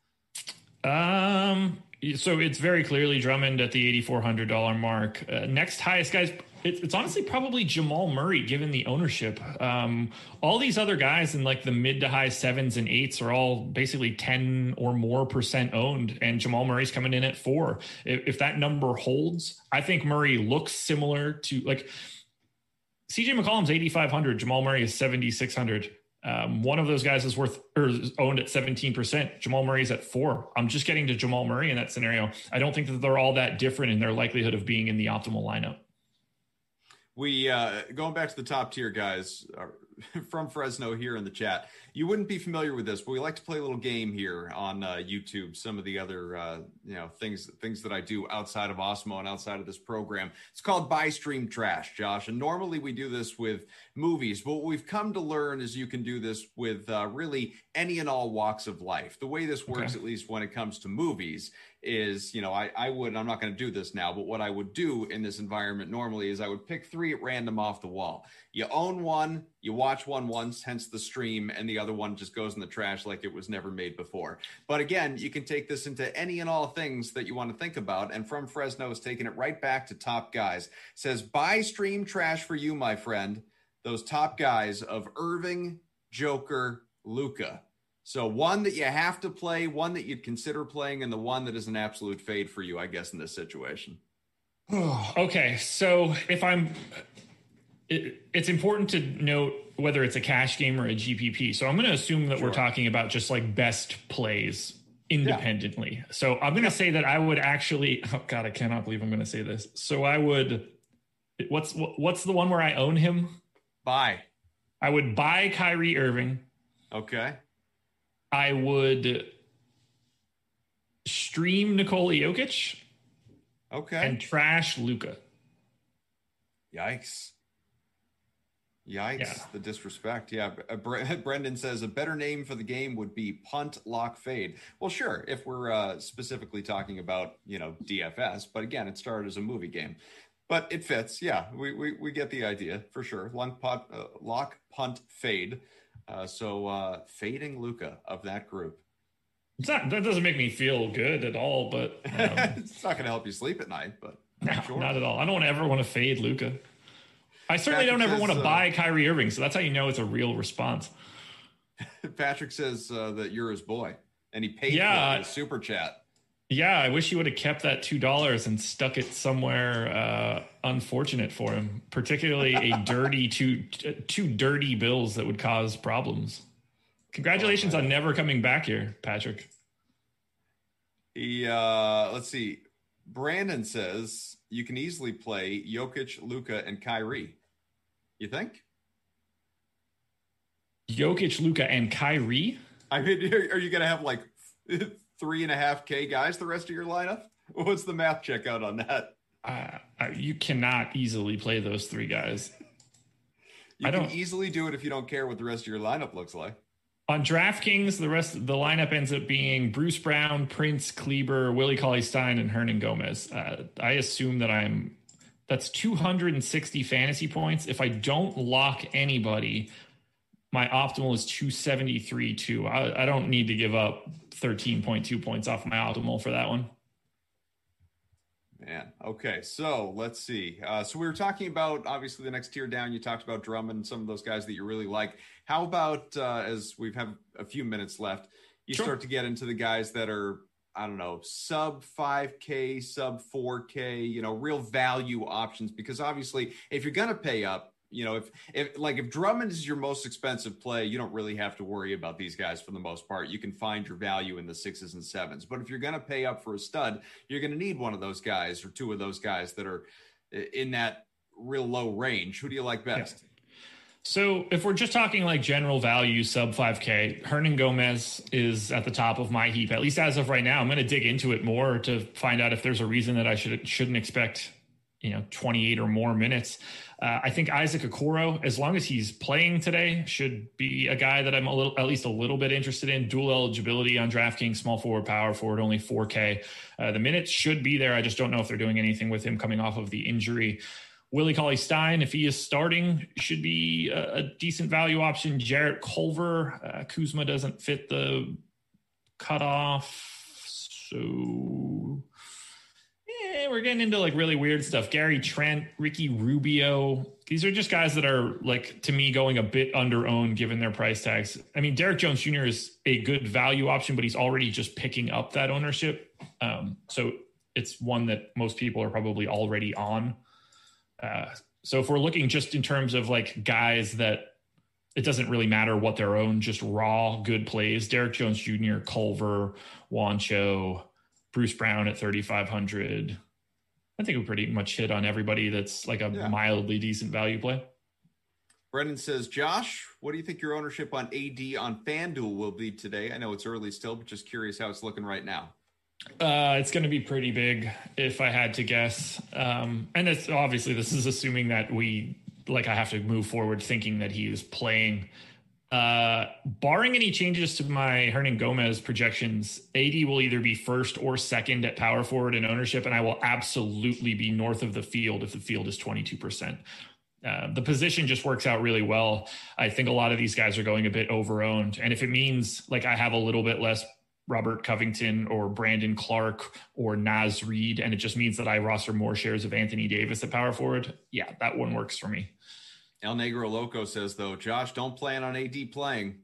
Um, so it's very clearly Drummond at the eighty four hundred dollar mark. Uh, next highest guys it's, it's honestly probably Jamal Murray, given the ownership. Um, all these other guys in like the mid to high sevens and eights are all basically 10 or more percent owned, and Jamal Murray's coming in at four. If, if that number holds, I think Murray looks similar to like CJ McCollum's 8,500, Jamal Murray is 7,600. Um, one of those guys is worth or is owned at 17%. Jamal Murray's at four. I'm just getting to Jamal Murray in that scenario. I don't think that they're all that different in their likelihood of being in the optimal lineup we uh, going back to the top tier guys uh, from Fresno here in the chat. You wouldn't be familiar with this, but we like to play a little game here on uh, YouTube. Some of the other uh, you know things things that I do outside of Awesemo and outside of this program. It's called Buy Stream Trash, Josh. And normally we do this with movies, but what we've come to learn is you can do this with uh, really any and all walks of life. The way this works, okay. at least when it comes to movies, is you know I, I would i'm not going to do this now but what i would do in this environment normally is i would pick three at random off the wall you own one you watch one once hence the stream and the other one just goes in the trash like it was never made before but again you can take this into any and all things that you want to think about and from fresno is taking it right back to top guys says buy stream trash for you my friend those top guys of irving joker Luka. so one that you have to play, one that you'd consider playing, and the one that is an absolute fade for you, I guess, in this situation. okay, so if I'm, it, it's important to note whether it's a cash game or a GPP. So I'm going to assume that sure. we're talking about just like best plays independently. Yeah. So I'm going to say that I would actually. Oh God, I cannot believe I'm going to say this. So I would. What's what's the one where I own him? Buy. I would buy Kyrie Irving. Okay. I would stream Nikola Jokic. Okay. And trash Luka. Yikes. Yikes, yeah. the disrespect. Yeah. Brendan says a better name for the game would be punt, lock, fade. Well, sure, if we're uh, specifically talking about, you know, DFS, but again, it started as a movie game. But it fits. Yeah, we, we, we get the idea for sure. Lock, punt, uh, lock punt, fade. Uh, so uh, fading Luka of that group. It's not, that doesn't make me feel good at all, but um, it's not going to help you sleep at night. But no, sure. not at all. I don't ever want to fade Luka. I certainly Patrick don't ever says, want to uh, buy Kyrie Irving, so that's how you know it's a real response. Patrick says uh, that you're his boy, and he paid yeah, for super chat. Yeah, I wish he would have kept that two dollars and stuck it somewhere uh, unfortunate for him, particularly a dirty two two dirty bills that would cause problems. Congratulations oh, on never coming back here, Patrick. He uh, let's see. Brandon says you can easily play Jokic, Luka, and Kyrie. You think? Jokic, Luka, and Kyrie. I mean, are you going to have like three and a half K guys the rest of your lineup? What's the math check out on that? Uh, you cannot easily play those three guys. you I can easily do it if you don't care what the rest of your lineup looks like. On DraftKings, the rest of the lineup ends up being Bruce Brown, Prince Kleber, Willie Cauley Stein, and Hernangomez. Uh, I assume that I'm that's 260 fantasy points. If I don't lock anybody, my optimal is 273 too. I, I don't need to give up 13.2 points off my optimal for that one. Man, okay, so let's see. Uh, so we were talking about obviously the next tier down. You talked about Drummond, some of those guys that you really like. How about uh, as we've have a few minutes left, you sure. start to get into the guys that are I don't know sub 5K, sub 4K, you know, real value options because obviously if you're gonna pay up, you know, if if like if Drummond is your most expensive play, you don't really have to worry about these guys for the most part. You can find your value in the sixes and sevens. But if you're going to pay up for a stud, you're going to need one of those guys or two of those guys that are in that real low range. Who do you like best? So if we're just talking like general value sub 5k, Hernangomez is at the top of my heap, at least as of right now. I'm going to dig into it more to find out if there's a reason that I should shouldn't expect you know 28 or more minutes. Uh, I think Isaac Okoro, as long as he's playing today, should be a guy that I'm a little, at least a little bit interested in. Dual eligibility on DraftKings, small forward, power forward, only 4K. Uh, the minutes should be there. I just don't know if they're doing anything with him coming off of the injury. Willie Cauley Stein, if he is starting, should be a, a decent value option. Jarrett Culver, uh, Kuzma doesn't fit the cutoff. So we're getting into like really weird stuff. Gary Trent, Ricky Rubio. These are just guys that are like to me going a bit under owned given their price tags. I mean, Derrick Jones Jr. is a good value option, but he's already just picking up that ownership. Um, so it's one that most people are probably already on. Uh, so if we're looking just in terms of like guys that it doesn't really matter what their own, just raw good plays. Derrick Jones Jr., Culver, Juancho, Bruce Brown at 3,500. I think we pretty much hit on everybody that's like a yeah. mildly decent value play. Brendan says, Josh, what do you think your ownership on AD on FanDuel will be today? I know it's early still, but just curious how it's looking right now. Uh, it's going to be pretty big if I had to guess. Um, and it's obviously this is assuming that we like I have to move forward thinking that he is playing. Uh, barring any changes to my Hernangomez projections, AD will either be first or second at power forward in ownership, and I will absolutely be north of the field if the field is 22%. Uh, the position just works out really well. I think a lot of these guys are going a bit over owned. And if it means like I have a little bit less Robert Covington or Brandon Clarke or Naz Reid, and it just means that I roster more shares of Anthony Davis at power forward, yeah, that one works for me. El Negro Loco says though, Josh, don't plan on AD playing.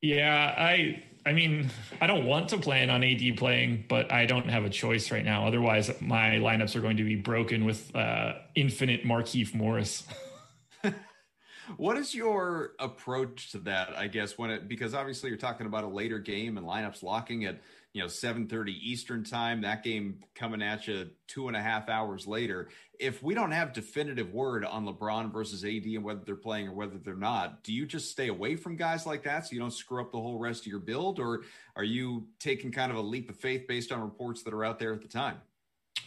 Yeah, I I mean, I don't want to plan on AD playing, but I don't have a choice right now. Otherwise, my lineups are going to be broken with uh, infinite Markieff Morris. what is your approach to that? I guess when it because obviously you're talking about a later game and lineups locking at you know 7:30 Eastern time. That game coming at you two and a half hours later. If we don't have definitive word on LeBron versus AD and whether they're playing or whether they're not, do you just stay away from guys like that so you don't screw up the whole rest of your build, or are you taking kind of a leap of faith based on reports that are out there at the time?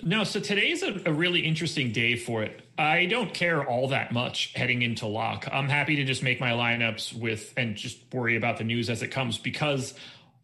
No, so today's a, a, really interesting day for it. I don't care all that much heading into lock. I'm happy to just make my lineups with and just worry about the news as it comes because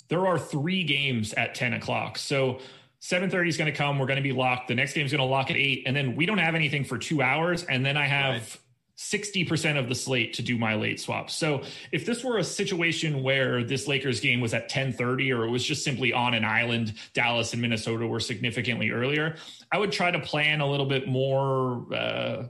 there are three games at 10 o'clock. So 7.30 is going to come. We're going to be locked. The next game is going to lock at 8. And then we don't have anything for two hours. And then I have right. 60% of the slate to do my late swaps. So if this were a situation where this Lakers game was at 10:30 or it was just simply on an island, Dallas and Minnesota were significantly earlier, I would try to plan a little bit more uh,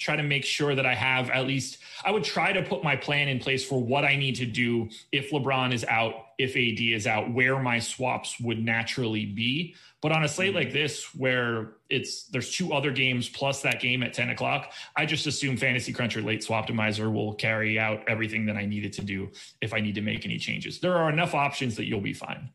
try to make sure that I have at least I would try to put my plan in place for what I need to do if LeBron is out, if AD is out, where my swaps would naturally be. But on a slate like this, where it's there's two other games plus that game at 10 o'clock, I just assume Fantasy Cruncher Late Swap Optimizer will carry out everything that I needed to do if I need to make any changes. There are enough options that you'll be fine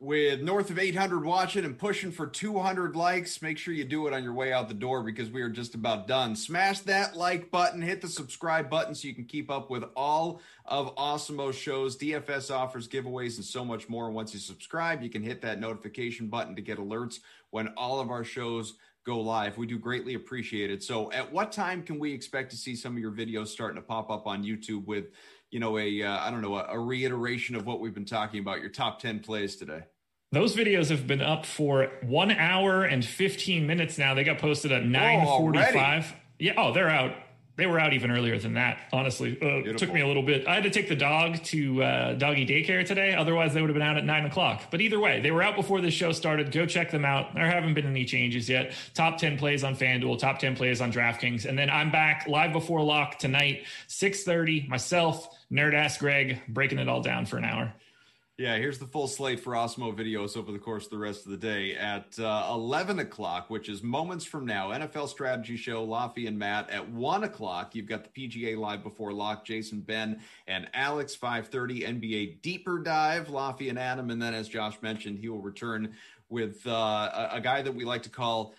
with north of 800 watching and pushing for 200 likes. Make sure you do it on your way out the door because we are just about done. Smash that like button, hit the subscribe button so you can keep up with all of Awesemo shows, DFS offers, giveaways, and so much more. Once you subscribe, you can hit that notification button to get alerts when all of our shows go live. We do greatly appreciate it. So, at what time can we expect to see some of your videos starting to pop up on YouTube with? you know, a uh, I don't know, a, a reiteration of what we've been talking about, your top 10 plays today. Those videos have been up for one hour and 15 minutes now. They got posted at 945. Oh, yeah. Oh, they're out. They were out even earlier than that, honestly. Uh, took me a little bit. I had to take the dog to uh, doggy daycare today. Otherwise, they would have been out at nine o'clock. But either way, they were out before this show started. Go check them out. There haven't been any changes yet. Top 10 plays on FanDuel, top 10 plays on DraftKings. And then I'm back live before lock tonight, 6.30, myself, Nerd Ass Greg, breaking it all down for an hour. Yeah, here's the full slate for Awesemo videos over the course of the rest of the day at uh, 11 o'clock, which is moments from now. NFL Strategy Show, Laffy and Matt at 1 o'clock. You've got the PGA Live Before Lock, Jason, Ben, and Alex, 5.30, NBA Deeper Dive, Laffy and Adam. And then, as Josh mentioned, he will return with uh, a, a, guy that we like to call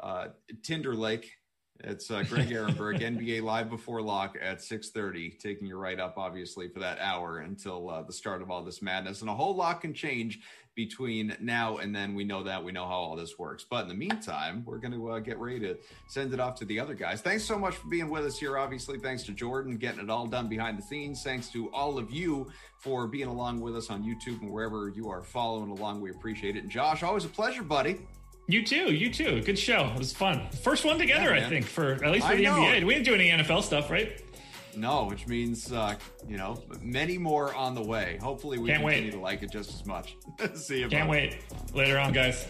uh, Tinder Lake It's uh, Greg Ehrenberg, NBA Live Before Lock at 6.30, taking you right up, obviously, for that hour until uh, the start of all this madness. And a whole lot can change between now and then. We know that. We know how all this works. But in the meantime, we're going to uh, get ready to send it off to the other guys. Thanks so much for being with us here, obviously. Thanks to Jordan, getting it all done behind the scenes. Thanks to all of you for being along with us on YouTube and wherever you are following along. We appreciate it. And Josh, always a pleasure, buddy. You too. You too. Good show. It was fun. First one together, yeah, I think, for at least for I the know. NBA. We didn't do any NFL stuff, right? No, which means uh, you know many more on the way. Hopefully, we Can't continue wait. to like it just as much. See you. Can't wait. Later on, guys.